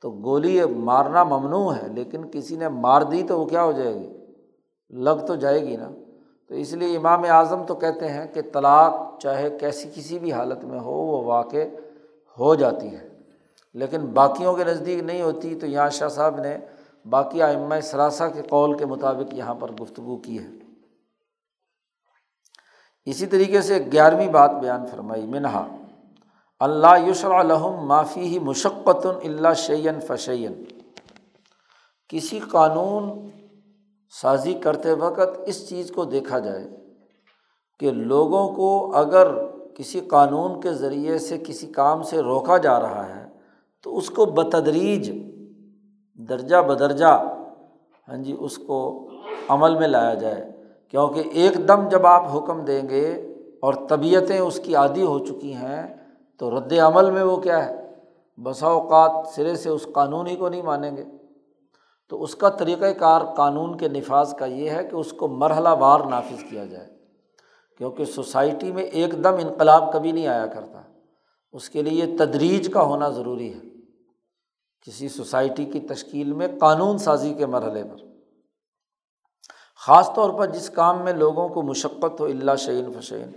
تو گولی مارنا ممنوع ہے، لیکن کسی نے مار دی تو وہ کیا ہو جائے گی؟ لگ تو جائے گی نا۔ تو اس لیے امام اعظم تو کہتے ہیں کہ طلاق چاہے کیسی کسی بھی حالت میں ہو، وہ واقع ہو جاتی ہے۔ لیکن باقیوں کے نزدیک نہیں ہوتی، تو یہاں شاہ صاحب نے باقی آئمہ سراسا کے قول کے مطابق یہاں پر گفتگو کی ہے۔ اسی طریقے سے گیارہویں بات بیان فرمائی، منہا۔ اللہ یسر الحم معافی ہی مشقت اللہ شعین فشین کسی قانون سازی کرتے وقت اس چیز کو دیکھا جائے کہ لوگوں کو اگر کسی قانون کے ذریعے سے کسی کام سے روکا جا رہا ہے تو اس کو بتدریج درجہ بدرجہ ہاں جی اس کو عمل میں لایا جائے۔ کیونکہ ایک دم جب آپ حکم دیں گے اور طبیعتیں اس کی عادی ہو چکی ہیں تو رد عمل میں وہ کیا ہے؟ بسا اوقات سرے سے اس قانون ہی کو نہیں مانیں گے۔ تو اس کا طریقۂ کار قانون کے نفاذ کا یہ ہے کہ اس کو مرحلہ وار نافذ کیا جائے۔ کیونکہ سوسائٹی میں ایک دم انقلاب کبھی نہیں آیا کرتا۔ اس کے لیے تدریج کا ہونا ضروری ہے۔ کسی سوسائٹی کی تشکیل میں قانون سازی کے مرحلے پر۔ خاص طور پر جس کام میں لوگوں کو مشقت ہو اللہ شعین فشین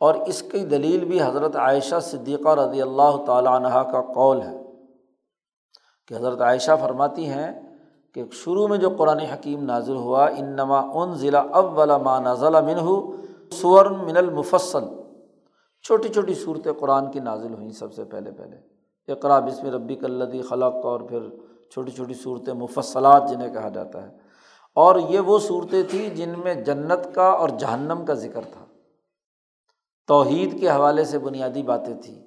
اور اس کی دلیل بھی حضرت عائشہ صدیقہ رضی اللہ تعالیٰ عنہ کا قول ہے کہ حضرت عائشہ فرماتی ہیں کہ شروع میں جو قرآن حکیم نازل ہوا ان نما ان ضلع اب والا ماں نازل من ہو سورن من المفصل۔ چھوٹی چھوٹی صورتیں قرآن کی نازل ہوئیں سب سے پہلے پہلے۔ اقرا بسم ربی کلدی خلق اور پھر چھوٹی چھوٹی صورتیں مفصلات جنہیں کہا جاتا ہے۔ اور یہ وہ صورتیں تھیں جن میں جنت کا اور جہنم کا ذکر تھا۔ توحید کے حوالے سے بنیادی باتیں تھیں۔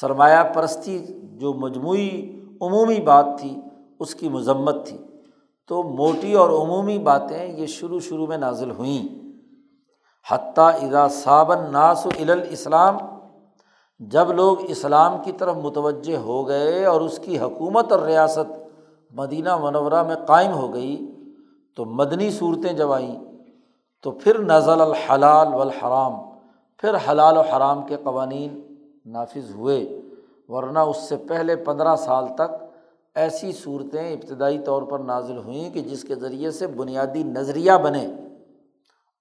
سرمایہ پرستی جو مجموعی عمومی بات تھی، اس کی مذمت تھی۔ تو موٹی اور عمومی باتیں یہ شروع شروع میں نازل ہوئیں۔ حتیٰ اذا صابن ناس الاسلام، جب لوگ اسلام کی طرف متوجہ ہو گئے اور اس کی حکومت اور ریاست مدینہ منورہ میں قائم ہو گئی، تو مدنی صورتیں جب آئیں، تو پھر نزل الحلال والحرام۔ پھر حلال و حرام کے قوانین نافذ ہوئے، ورنہ اس سے پہلے پندرہ سال تک ایسی صورتیں ابتدائی طور پر نازل ہوئیں کہ جس کے ذریعے سے بنیادی نظریہ بنے۔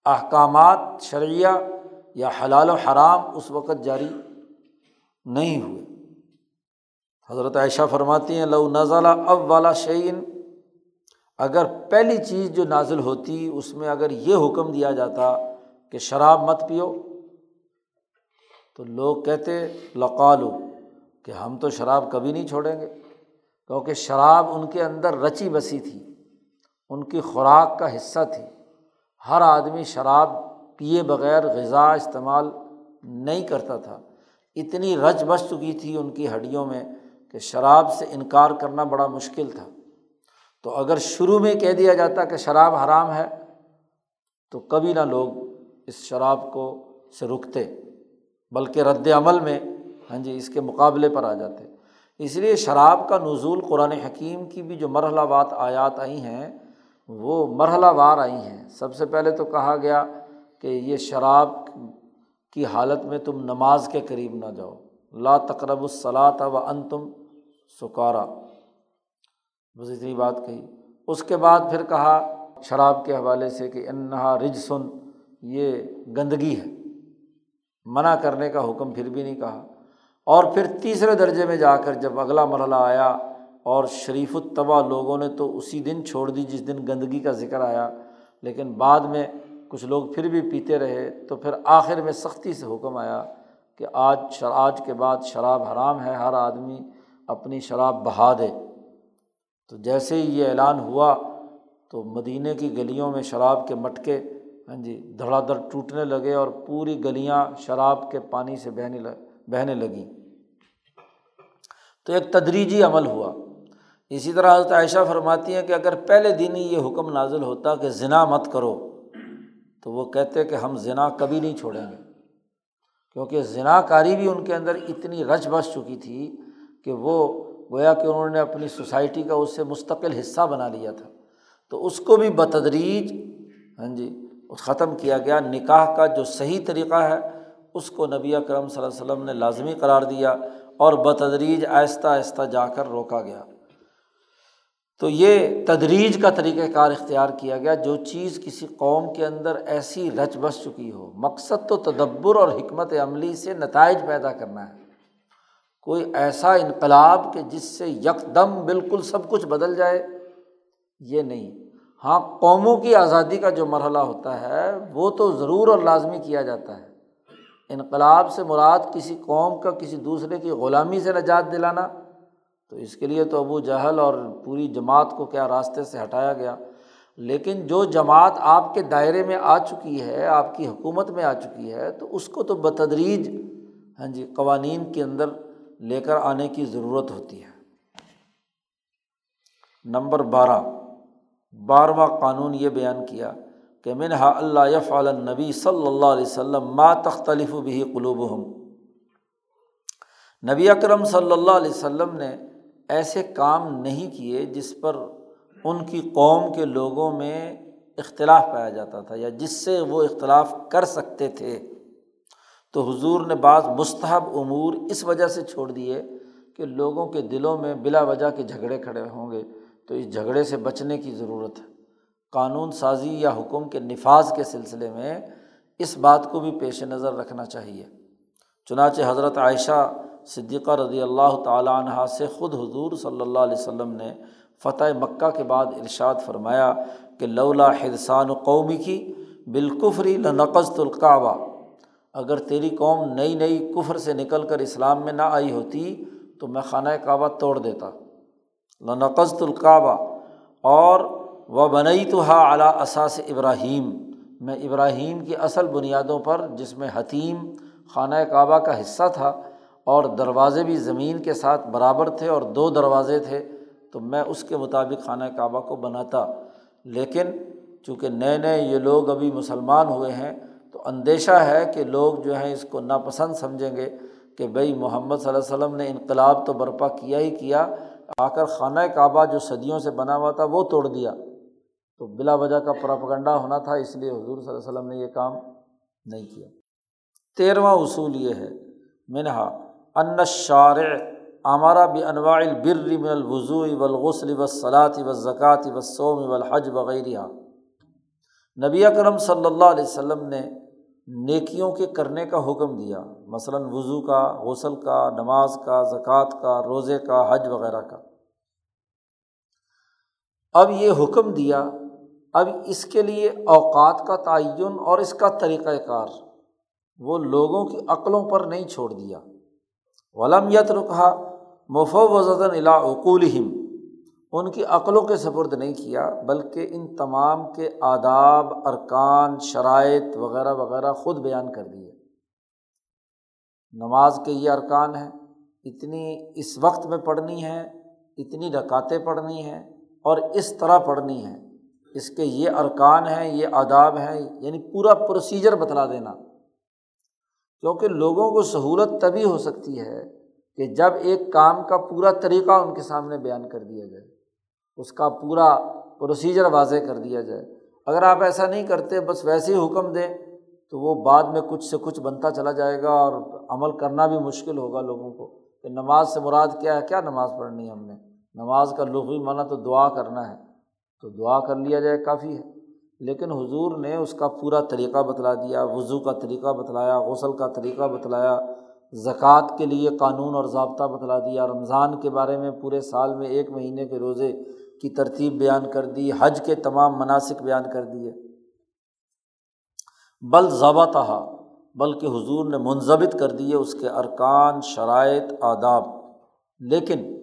احکامات شرعیہ یا حلال و حرام اس وقت جاری نہیں ہوئے۔ حضرت عائشہ فرماتی ہیں، لو نزلہ اب والا شعین اگر پہلی چیز جو نازل ہوتی اس میں اگر یہ حکم دیا جاتا کہ شراب مت پیو تو لوگ کہتے لقالو کہ ہم تو شراب کبھی نہیں چھوڑیں گے، کیونکہ شراب ان کے اندر رچی بسی تھی، ان کی خوراک کا حصہ تھی۔ ہر آدمی شراب پیے بغیر غذا استعمال نہیں کرتا تھا۔ اتنی رچ بس چکی تھی ان کی ہڈیوں میں کہ شراب سے انکار کرنا بڑا مشکل تھا۔ تو اگر شروع میں کہہ دیا جاتا کہ شراب حرام ہے، تو کبھی نہ لوگ اس شراب کو سے رکتے۔ بلکہ رد عمل میں ہاں جی اس کے مقابلے پر آ جاتے۔ اس لیے شراب کا نزول قرآن حکیم کی بھی جو مرحلہ وات آیات آئی ہیں، وہ مرحلہ وار آئی ہیں۔ سب سے پہلے تو کہا گیا کہ یہ شراب کی حالت میں تم نماز کے قریب نہ جاؤ۔ لا تقرب الصلاۃ و ان تم سکارا۔ بس اتنی بات کہی۔ اس کے بعد پھر کہا شراب کے حوالے سے کہ انہا رج سن یہ گندگی ہے۔ منع کرنے کا حکم پھر بھی نہیں کہا۔ اور پھر تیسرے درجے میں جا کر جب اگلا مرحلہ آیا اور شریف الطبع لوگوں نے تو اسی دن چھوڑ دی جس دن گندگی کا ذکر آیا، لیکن بعد میں کچھ لوگ پھر بھی پیتے رہے، تو پھر آخر میں سختی سے حکم آیا کہ آج آج کے بعد شراب حرام ہے، ہر آدمی اپنی شراب بہا دے۔ تو جیسے ہی یہ اعلان ہوا تو مدینہ کی گلیوں میں شراب کے مٹکے ہاں جی دھڑا دھڑ ٹوٹنے لگے اور پوری گلیاں شراب کے پانی سے بہنے بہنے لگیں۔ تو ایک تدریجی عمل ہوا۔ اسی طرح حضرت عائشہ فرماتی ہیں کہ اگر پہلے دن ہی یہ حکم نازل ہوتا کہ ذنا مت کرو، تو وہ کہتے کہ ہم ذنا کبھی نہیں چھوڑیں گے۔ کیونکہ ذنا کاری بھی ان کے اندر اتنی رچ بس چکی تھی کہ وہ گویا کہ انہوں نے اپنی سوسائٹی کا اس سے مستقل حصہ بنا لیا تھا۔ تو اس کو بھی بتدریج ہاں جی ختم کیا گیا۔ نکاح کا جو صحیح طریقہ ہے، اس کو نبی کرم صلی اللہ علیہ وسلم نے لازمی قرار دیا اور بتدریج آہستہ آہستہ جا کر روکا گیا۔ تو یہ تدریج کا طریقۂ کار اختیار کیا گیا۔ جو چیز کسی قوم کے اندر ایسی رچ بس چکی ہو، مقصد تو تدبر اور حکمت عملی سے نتائج پیدا کرنا ہے۔ کوئی ایسا انقلاب کہ جس سے یکدم بالکل سب کچھ بدل جائے، یہ نہیں۔ ہاں قوموں کی آزادی کا جو مرحلہ ہوتا ہے، وہ تو ضرور اور لازمی کیا جاتا ہے۔ انقلاب سے مراد کسی قوم کا کسی دوسرے کی غلامی سے نجات دلانا۔ تو اس کے لیے تو ابو جہل اور پوری جماعت کو کیا راستے سے ہٹایا گیا۔ لیکن جو جماعت آپ کے دائرے میں آ چکی ہے، آپ کی حکومت میں آ چکی ہے، تو اس کو تو بتدریج ہاں جی قوانین کے اندر لے کر آنے کی ضرورت ہوتی ہے۔ نمبر بارہ۔ بارہواں قانون یہ بیان کیا کہ منہا اللہ یف نبی صلی اللہ علیہ وسلم ما تختلف بھی قلوب ہم نبی اکرم صلی اللہ علیہ وسلم نے ایسے کام نہیں کیے جس پر ان کی قوم کے لوگوں میں اختلاف پایا جاتا تھا یا جس سے وہ اختلاف کر سکتے تھے۔ تو حضور نے بعض مستحب امور اس وجہ سے چھوڑ دیے کہ لوگوں کے دلوں میں بلا وجہ کے جھگڑے کھڑے ہوں گے۔ تو اس جھگڑے سے بچنے کی ضرورت ہے۔ قانون سازی یا حکم کے نفاذ کے سلسلے میں اس بات کو بھی پیش نظر رکھنا چاہیے۔ چنانچہ حضرت عائشہ صدیقہ رضی اللہ تعالیٰ عنہ سے خود حضور صلی اللہ علیہ وسلم نے فتح مکہ کے بعد ارشاد فرمایا کہ لولا حدثان قومی کی بالکفری لنقص القعبہ۔ اگر تیری قوم نئی نئی کفر سے نکل کر اسلام میں نہ آئی ہوتی تو میں خانہ کعبہ توڑ دیتا۔ لنقص القعبہ اور و بنئی تو ہا اعلیٰ اساس ابراہیم۔ میں ابراہیم کی اصل بنیادوں پر جس میں حتیم خانہ کعبہ کا حصہ تھا اور دروازے بھی زمین کے ساتھ برابر تھے اور دو دروازے تھے، تو میں اس کے مطابق خانہ کعبہ کو بناتا۔ لیکن چونکہ نئے نئے یہ لوگ ابھی مسلمان ہوئے ہیں، تو اندیشہ ہے کہ لوگ جو ہیں اس کو ناپسند سمجھیں گے کہ بھائی محمد صلی اللہ علیہ وسلم نے انقلاب تو برپا کیا ہی کیا آ کر خانہ کعبہ جو صدیوں سے بنا ہوا تھا وہ توڑ دیا۔ تو بلا وجہ کا پراپگنڈا ہونا تھا، اس لیے حضور صلی اللہ علیہ وسلم نے یہ کام نہیں کیا۔ تیرواں اصول یہ ہے، منہا ان شارع ہمارا بھی انواع البر من الوضو والغسل والصلاۃ والزکوٰۃ والصوم والحج وغیرہ نبی اکرم صلی اللہ علیہ وسلم نے نیکیوں کے کرنے کا حکم دیا۔ مثلاً وضو کا، غسل کا، نماز کا، زکوٰۃ کا، روزے کا، حج وغیرہ کا۔ اب یہ حکم دیا۔ اب اس کے لیے اوقات کا تعین اور اس کا طریقۂ کار۔ وہ لوگوں کی عقلوں پر نہیں چھوڑ دیا۔ ولم یت رکھا مفو وزن الاقول ان کی عقلوں کے سپرد نہیں کیا، بلکہ ان تمام کے آداب، ارکان، شرائط وغیرہ وغیرہ خود بیان کر دیے۔ نماز کے یہ ارکان ہیں، اتنی اس وقت میں پڑھنی ہے اتنی رکاتیں پڑھنی ہیں اور اس طرح پڑھنی ہے اس کے یہ ارکان ہیں، یہ آداب ہیں یعنی پورا پروسیجر بتلا دینا۔ کیونکہ لوگوں کو سہولت تبھی ہو سکتی ہے کہ جب ایک کام کا پورا طریقہ ان کے سامنے بیان کر دیا جائے۔ اس کا پورا پروسیجر واضح کر دیا جائے۔ اگر آپ ایسا نہیں کرتے، بس ویسے ہی حکم دیں، تو وہ بعد میں کچھ سے کچھ بنتا چلا جائے گا اور عمل کرنا بھی مشکل ہوگا لوگوں کو۔ کہ نماز سے مراد کیا ہے؟ کیا نماز پڑھنی ہے ہم نے؟ نماز کا لغوی مانا تو دعا کرنا ہے۔ تو دعا کر لیا جائے، کافی ہے۔ لیکن حضور نے اس کا پورا طریقہ بتلا دیا، وضو کا طریقہ بتلایا، غسل کا طریقہ بتلایا، زکوٰۃ کے لیے قانون اور ضابطہ بتلا دیا۔ رمضان کے بارے میں پورے سال میں ایک مہینے کے روزے کی ترتیب بیان کر دی، حج کے تمام مناسب بیان کر دیے۔ بل ضابطہ بلکہ حضور نے منظمت کر دیے اس کے ارکان، شرائط، آداب۔ لیکن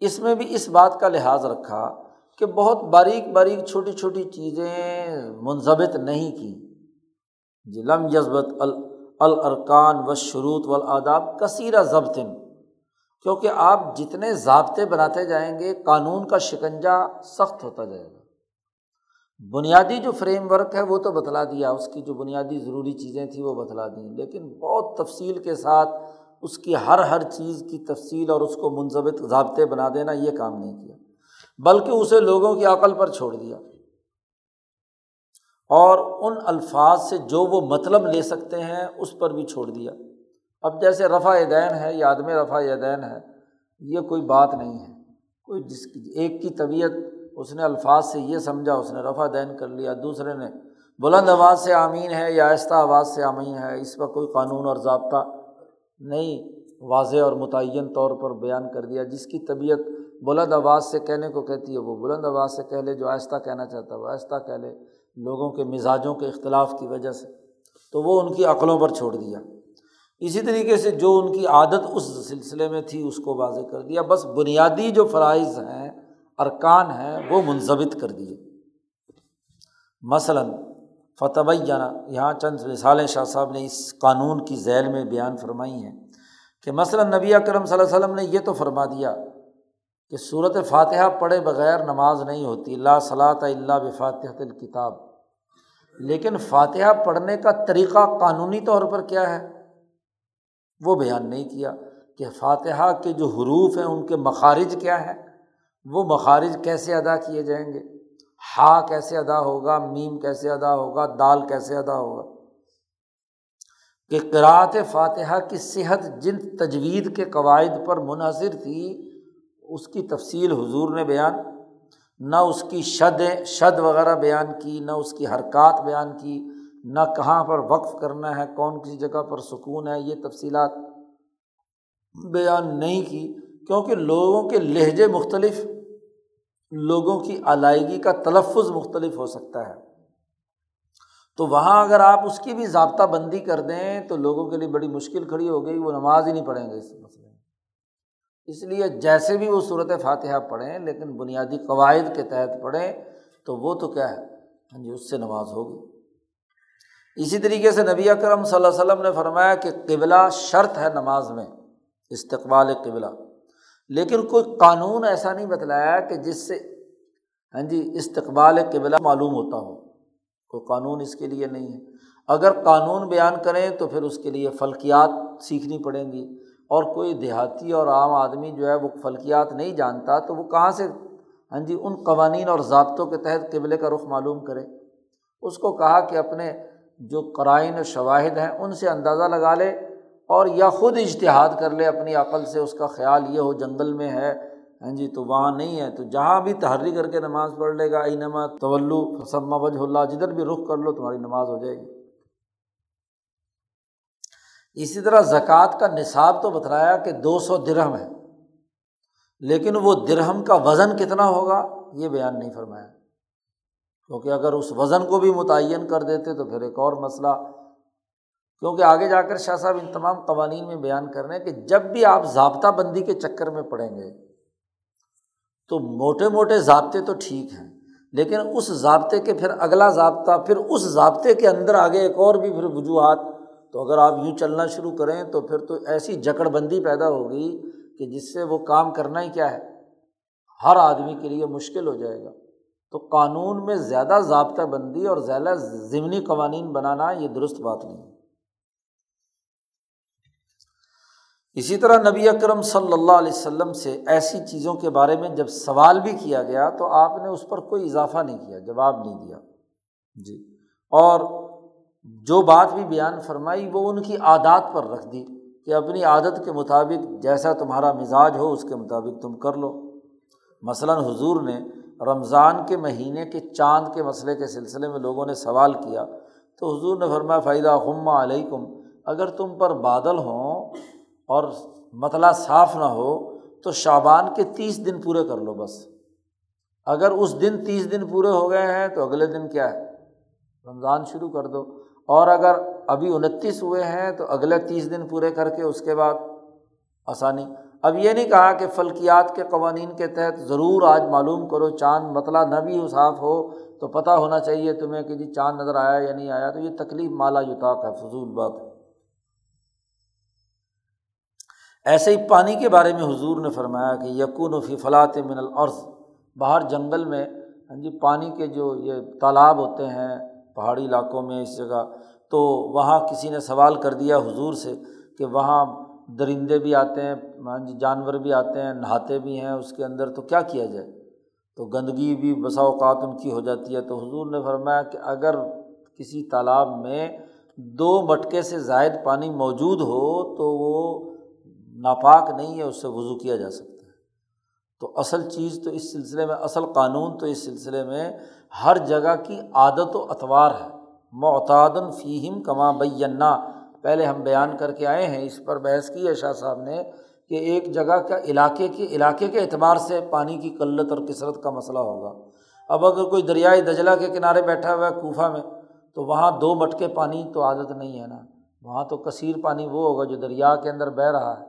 اس میں بھی اس بات کا لحاظ رکھا کہ بہت باریک باریک چھوٹی چھوٹی چیزیں منظمت نہیں کی۔ جی لم یزبت الارکان و شروط والآداب، کثیرہ ضبطن کیونکہ آپ جتنے ضابطے بناتے جائیں گے، قانون کا شکنجا سخت ہوتا جائے گا۔ بنیادی جو فریم ورک ہے، وہ تو بتلا دیا۔ اس کی جو بنیادی ضروری چیزیں تھیں، وہ بتلا دیں۔ لیکن بہت تفصیل کے ساتھ اس کی ہر ہر چیز کی تفصیل اور اس کو منظمت ضابطے بنا دینا، یہ کام نہیں کیا۔ بلکہ اسے لوگوں کی عقل پر چھوڑ دیا۔ اور ان الفاظ سے جو وہ مطلب لے سکتے ہیں، اس پر بھی چھوڑ دیا۔ اب جیسے رفع دین ہے، یا عدم رفع دین ہے، یہ کوئی بات نہیں ہے۔ کوئی جس کی، ایک کی طبیعت، اس نے الفاظ سے یہ سمجھا، اس نے رفع دین کر لیا، دوسرے نے بلند آواز سے آمین ہے یا آہستہ آواز سے آمین ہے، اس پر کوئی قانون اور ضابطہ نہیں۔ واضح اور متعین طور پر بیان کر دیا۔ جس کی طبیعت بلند آواز سے کہنے کو کہتی ہے، وہ بلند آواز سے کہہ لے، جو آہستہ کہنا چاہتا ہے، وہ آہستہ کہہ لے۔ لوگوں کے مزاجوں کے اختلاف کی وجہ سے۔ تو وہ ان کی عقلوں پر چھوڑ دیا۔ اسی طریقے سے جو ان کی عادت اس سلسلے میں تھی، اس کو واضح کر دیا۔ بس بنیادی جو فرائض ہیں، ارکان ہیں، وہ منظمت کر دیے۔ مثلاً فتح یہاں چند مثالیں شاہ صاحب نے اس قانون کی ذیل میں بیان فرمائی ہیں کہ مثلاً نبی اکرم صلی اللہ علیہ وسلم نے یہ تو فرما دیا کہ صورت فاتحہ پڑھے بغیر نماز نہیں ہوتی اللہ صلاح اللہ بفاتحت الکتاب۔ لیکن فاتحہ پڑھنے کا طریقہ قانونی طور پر کیا ہے؟ وہ بیان نہیں کیا کہ فاتحہ کے جو حروف ہیں ان کے مخارج کیا ہے وہ مخارج کیسے ادا کیے جائیں گے؟ ہا کیسے ادا ہوگا؟ میم کیسے ادا ہوگا؟ دال کیسے ادا ہوگا؟ کہ قرأت فاتحہ کی صحت جن تجوید کے قواعد پر منحصر تھی، اس کی تفصیل حضور نے بیان، نہ اس کی شد شد وغیرہ بیان کی، نہ اس کی حرکات بیان کی نہ کہاں پر وقف کرنا ہے، کون سی جگہ پر سکون ہے، یہ تفصیلات بیان نہیں کی، کیونکہ لوگوں کے لہجے مختلف، لوگوں کی علائیگی کا تلفظ مختلف ہو سکتا ہے۔ تو وہاں اگر آپ اس کی بھی ضابطہ بندی کر دیں، تو لوگوں کے لیے بڑی مشکل کھڑی ہو گئی، وہ نماز ہی نہیں پڑھیں گے اس مسئلے میں۔ اس لیے جیسے بھی وہ صورت فاتحہ پڑھیں، لیکن بنیادی قواعد کے تحت پڑھیں، تو وہ تو کیا ہے؟ ہاں جی اس سے نماز ہوگی۔ اسی طریقے سے نبی اکرم صلی اللہ علیہ وسلم نے فرمایا کہ قبلہ شرط ہے نماز میں، استقبال قبلہ۔ لیکن کوئی قانون ایسا نہیں بتلایا کہ جس سے ہاں جی استقبال قبلہ معلوم ہوتا ہو۔ کوئی قانون اس کے لیے نہیں ہے۔ اگر قانون بیان کریں تو پھر اس کے لیے فلکیات سیکھنی پڑیں گی۔ اور کوئی دیہاتی اور عام آدمی جو ہے وہ فلکیات نہیں جانتا تو وہ کہاں سے ہاں جی ان قوانین اور ضابطوں کے تحت قبلے کا رخ معلوم کرے۔ اس کو کہا کہ اپنے جو قرائن و شواہد ہیں، ان سے اندازہ لگا لے اور یا خود اشتہاد کر لے اپنی عقل سے، اس کا خیال یہ ہو، جنگل میں ہے ہاں جی تو وہاں نہیں ہے، تو جہاں بھی تحری کر کے نماز پڑھ لے گا، اینما طلو فسمہ وجہ اللہ، جدھر بھی رخ کر لو، تمہاری نماز ہو جائے گی۔ اسی طرح زکوٰۃ کا نصاب تو بتلایا کہ دو سو درہم ہے، لیکن وہ درہم کا وزن کتنا ہوگا، یہ بیان نہیں فرمایا۔ کیونکہ اگر اس وزن کو بھی متعین کر دیتے تو پھر ایک اور مسئلہ، کیونکہ آگے جا کر شاہ صاحب ان تمام قوانین میں بیان کر رہے ہیں کہ جب بھی آپ ضابطہ بندی کے چکر میں پڑیں گے تو موٹے موٹے ضابطے تو ٹھیک ہیں، لیکن اس ضابطے کے پھر اگلا ضابطہ، پھر اس ضابطے کے اندر آگے ایک اور بھی پھر وجوہات، تو اگر آپ یوں چلنا شروع کریں تو پھر تو ایسی جکڑ بندی پیدا ہوگی کہ جس سے وہ کام کرنا ہی کیا ہے، ہر آدمی کے لیے مشکل ہو جائے گا۔ تو قانون میں زیادہ ضابطہ بندی اور زیادہ ضمنی قوانین بنانا یہ درست بات نہیں ہے۔ اسی طرح نبی اکرم صلی اللہ علیہ وسلم سے ایسی چیزوں کے بارے میں جب سوال بھی کیا گیا تو آپ نے اس پر کوئی اضافہ نہیں کیا، جواب نہیں دیا۔ جی۔ اور جو بات بھی بیان فرمائی وہ ان کی عادات پر رکھ دی کہ اپنی عادت کے مطابق جیسا تمہارا مزاج ہو اس کے مطابق تم کر لو۔ مثلاً حضور نے رمضان کے مہینے کے چاند کے مسئلے کے سلسلے میں لوگوں نے سوال کیا تو حضور نے فرمایا فائدہ ہما علیکم اگر تم پر بادل ہوں اور مطلع صاف نہ ہو تو شابان کے تیس دن پورے کر لو بس۔ اگر اس دن تیس دن پورے ہو گئے ہیں تو اگلے دن کیا ہے؟ رمضان شروع کر دو۔ اور اگر ابھی انتیس ہوئے ہیں تو اگلے تیس دن پورے کر کے اس کے بعد آسانی۔ اب یہ نہیں کہا کہ فلکیات کے قوانین کے تحت ضرور آج معلوم کرو چاند مطلع نہ بھی صاف ہو، تو پتہ ہونا چاہیے تمہیں کہ جی چاند نظر آیا یا نہیں آیا، تو یہ تکلیف مالا یوتاق ہے، فضول بات ہے۔ ایسے ہی پانی کے بارے میں حضور نے فرمایا کہ یقون و فی فلاط من العرض باہر جنگل میں ہاں جی پانی کے جو یہ تالاب ہوتے ہیں پہاڑی علاقوں میں اس جگہ، تو وہاں کسی نے سوال کر دیا حضور سے کہ وہاں درندے بھی آتے ہیں، جانور بھی آتے ہیں، نہاتے بھی ہیں، اس کے اندر تو کیا کیا جائے؟ تو گندگی بھی بسا اوقات ان کی ہو جاتی ہے۔ تو حضور نے فرمایا کہ اگر کسی تالاب میں دو مٹکے سے زائد پانی موجود ہو تو وہ ناپاک نہیں ہے، اس سے وضو کیا جا سکتا ہے۔ تو اصل چیز تو اس سلسلے میں، اصل قانون تو اس سلسلے میں ہر جگہ کی عادت و اتوار ہے۔ معتادن فیم کما بینا پہلے ہم بیان کر کے آئے ہیں، اس پر بحث کی ہے شاہ صاحب نے کہ ایک جگہ کا علاقے کے علاقے کے اعتبار سے پانی کی قلت اور کثرت کا مسئلہ ہوگا۔ اب اگر کوئی دریائے دجلا کے کنارے بیٹھا ہوا ہے کوفہ میں، تو وہاں دو مٹکے پانی تو عادت نہیں ہے نا۔ وہاں تو کثیر پانی وہ ہوگا جو دریا کے اندر بہہ رہا ہے۔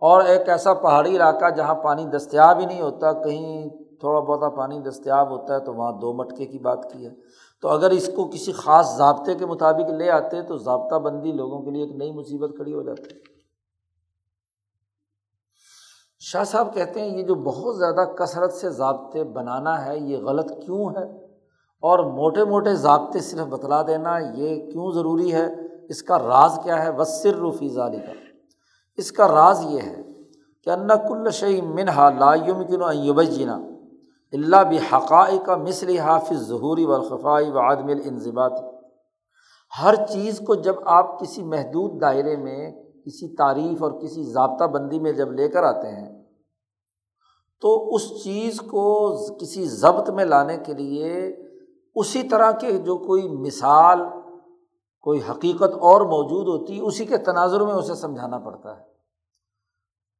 اور ایک ایسا پہاڑی علاقہ جہاں پانی دستیاب ہی نہیں ہوتا، کہیں تھوڑا بہت پانی دستیاب ہوتا ہے، تو وہاں دو مٹکے کی بات کی ہے۔ تو اگر اس کو کسی خاص ضابطے کے مطابق لے آتے تو ضابطہ بندی لوگوں کے لیے ایک نئی مصیبت کھڑی ہو جاتی۔ شاہ صاحب کہتے ہیں، یہ جو بہت زیادہ کثرت سے ضابطے بنانا ہے، یہ غلط کیوں ہے؟ اور موٹے موٹے ضابطے صرف بتلا دینا، یہ کیوں ضروری ہے؟ اس کا راز کیا ہے؟ وصر رفیع ظالی کا اس کا راز یہ ہے کہ ان کل شعی منہا لایوم جینا اللہ بحقائی کا مثل حافظ ظہوری والخفائی و عدم الانضباط۔ ہر چیز کو جب آپ کسی محدود دائرے میں، کسی تعریف اور کسی ضابطہ بندی میں جب لے کر آتے ہیں، تو اس چیز کو کسی ضبط میں لانے کے لیے اسی طرح کے جو کوئی مثال، کوئی حقیقت اور موجود ہوتی، اسی کے تناظر میں اسے سمجھانا پڑتا ہے۔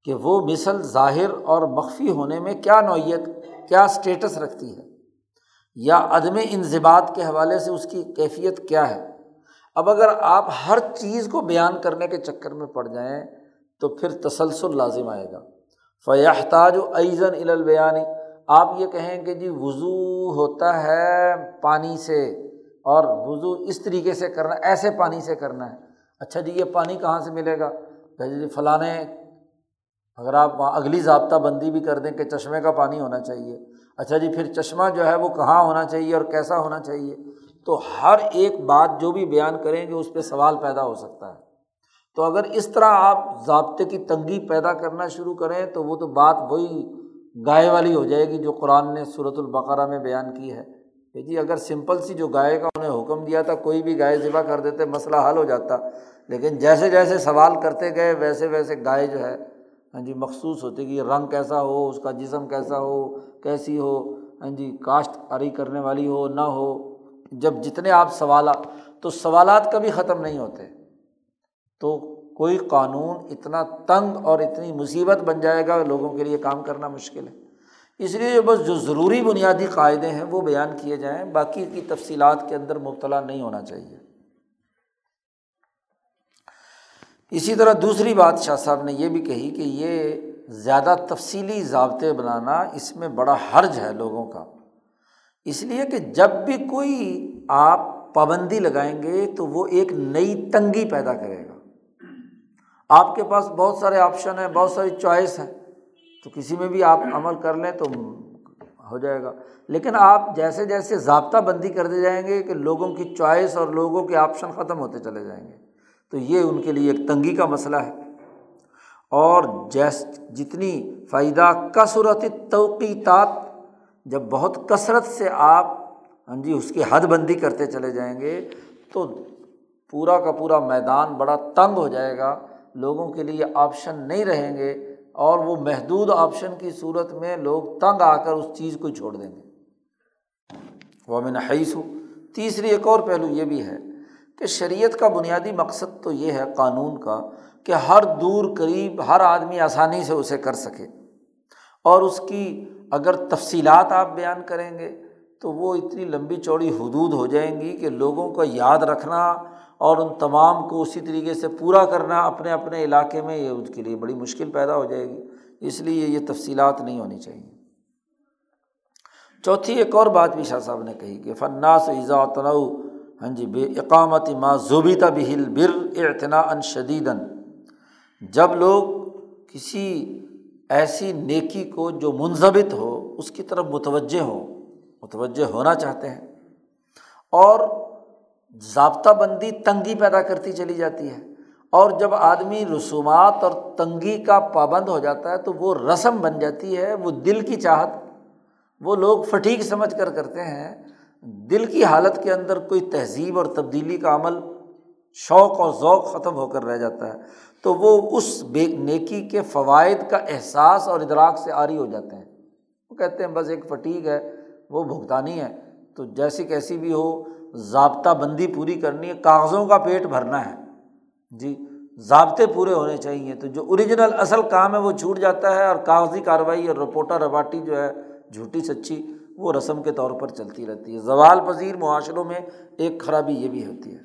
کہ وہ مثل ظاہر اور مخفی ہونے میں کیا نوعیت کیا اسٹیٹس رکھتی ہے؟ یا عدم انضباط کے حوالے سے اس کی کیفیت کیا ہے؟ اب اگر آپ ہر چیز کو بیان کرنے کے چکر میں پڑ جائیں تو پھر تسلسل لازم آئے گا۔ فیاحتاج و ایزن البیانی آپ یہ کہیں کہ جی وضو ہوتا ہے پانی سے اور وضو اس طریقے سے کرنا، ایسے پانی سے کرنا ہے۔ اچھا جی یہ پانی کہاں سے ملے گا؟ جی فلاں اگر آپ اگلی ضابطہ بندی بھی کر دیں کہ چشمے کا پانی ہونا چاہیے۔ اچھا جی پھر چشمہ جو ہے وہ کہاں ہونا چاہیے اور کیسا ہونا چاہیے؟ تو ہر ایک بات جو بھی بیان کریں گے اس پہ سوال پیدا ہو سکتا ہے۔ تو اگر اس طرح آپ ضابطے کی تنگی پیدا کرنا شروع کریں تو وہ تو بات وہی گائے والی ہو جائے گی جو قرآن نے صورت البقرہ میں بیان کی ہے۔ کہ جی اگر سمپل سی جو گائے کا انہیں حکم دیا تھا، کوئی بھی گائے ذبح کر دیتے، مسئلہ حل ہو جاتا۔ لیکن جیسے جیسے سوال کرتے گئے، ویسے ویسے گائے جو ہے ہاں جی مخصوص ہوتی کہ رنگ کیسا ہو، اس کا جسم کیسا ہو، کیسی ہو ہاں جی کاشت کاری کرنے والی ہو، نہ ہو، جب جتنے آپ سوالات تو سوالات کبھی ختم نہیں ہوتے۔ تو کوئی قانون اتنا تنگ اور اتنی مصیبت بن جائے گا، لوگوں کے لیے کام کرنا مشکل ہے۔ اس لیے بس جو ضروری بنیادی قاعدے ہیں، وہ بیان کیے جائیں، باقی کی تفصیلات کے اندر مبتلا نہیں ہونا چاہیے۔ اسی طرح دوسری بات شاہ صاحب نے یہ بھی کہی کہ یہ زیادہ تفصیلی ضابطے بنانا اس میں بڑا حرج ہے لوگوں کا۔ اس لیے کہ جب بھی کوئی آپ پابندی لگائیں گے تو وہ ایک نئی تنگی پیدا کرے گا۔ آپ کے پاس بہت سارے آپشن ہیں، بہت ساری چوائس ہیں۔ تو کسی میں بھی آپ عمل کر لیں تو ہو جائے گا۔ لیکن آپ جیسے جیسے ضابطہ بندی کرتے جائیں گے کہ لوگوں کی چوائس اور لوگوں کے آپشن ختم ہوتے چلے جائیں گے۔ تو یہ ان کے لیے ایک تنگی کا مسئلہ ہے۔ اور جیس، جتنی فائدہ کثرت توقیتات، جب بہت کثرت سے آپ ہاں جی اس کی حد بندی کرتے چلے جائیں گے، تو پورا کا پورا میدان بڑا تنگ ہو جائے گا۔ لوگوں کے لیے آپشن نہیں رہیں گے اور وہ محدود آپشن کی صورت میں لوگ تنگ آ کر اس چیز کو چھوڑ دیں گے۔ وہ میں حیث ہوں تیسری ایک اور پہلو یہ بھی ہے کہ شریعت کا بنیادی مقصد تو یہ ہے قانون کا کہ ہر دور قریب ہر آدمی آسانی سے اسے کر سکے۔ اور اس کی اگر تفصیلات آپ بیان کریں گے تو وہ اتنی لمبی چوڑی حدود ہو جائیں گی کہ لوگوں کو یاد رکھنا اور ان تمام کو اسی طریقے سے پورا کرنا اپنے اپنے علاقے میں یہ اس کے لیے بڑی مشکل پیدا ہو جائے گی۔ اس لیے یہ تفصیلات نہیں ہونی چاہیے۔ چوتھی ایک اور بات بھی شاہ صاحب نے کہی کہ فناس ایزا تنوع ہاں جی بے اقامت ما زوبیتا بہل بر اعتنا ان شدیدن جب لوگ کسی ایسی نیکی کو جو منظمت ہو، اس کی طرف متوجہ ہو متوجہ ہونا چاہتے ہیں، اور ضابطہ بندی تنگی پیدا کرتی چلی جاتی ہے، اور جب آدمی رسومات اور تنگی کا پابند ہو جاتا ہے، تو وہ رسم بن جاتی ہے، وہ دل کی چاہت، وہ لوگ فٹیک سمجھ کر کرتے ہیں دل کی حالت کے اندر کوئی تہذیب اور تبدیلی کا عمل شوق اور ذوق ختم ہو کر رہ جاتا ہے، تو وہ اس بے نیکی کے فوائد کا احساس اور ادراک سے آری ہو جاتے ہیں۔ وہ کہتے ہیں، بس ایک فٹیک ہے، وہ بھگتانی ہے۔ تو جیسی کیسی بھی ہو، ضابطہ بندی پوری کرنی ہے، کاغذوں کا پیٹ بھرنا ہے۔ جی ضابطے پورے ہونے چاہیے۔ تو جو اوریجنل اصل کام ہے، وہ چھوٹ جاتا ہے اور کاغذی کارروائی اور رپورٹا رواٹی جو ہے، جھوٹی سچی وہ رسم کے طور پر چلتی رہتی ہے۔ زوال پذیر معاشروں میں ایک خرابی یہ بھی ہوتی ہے۔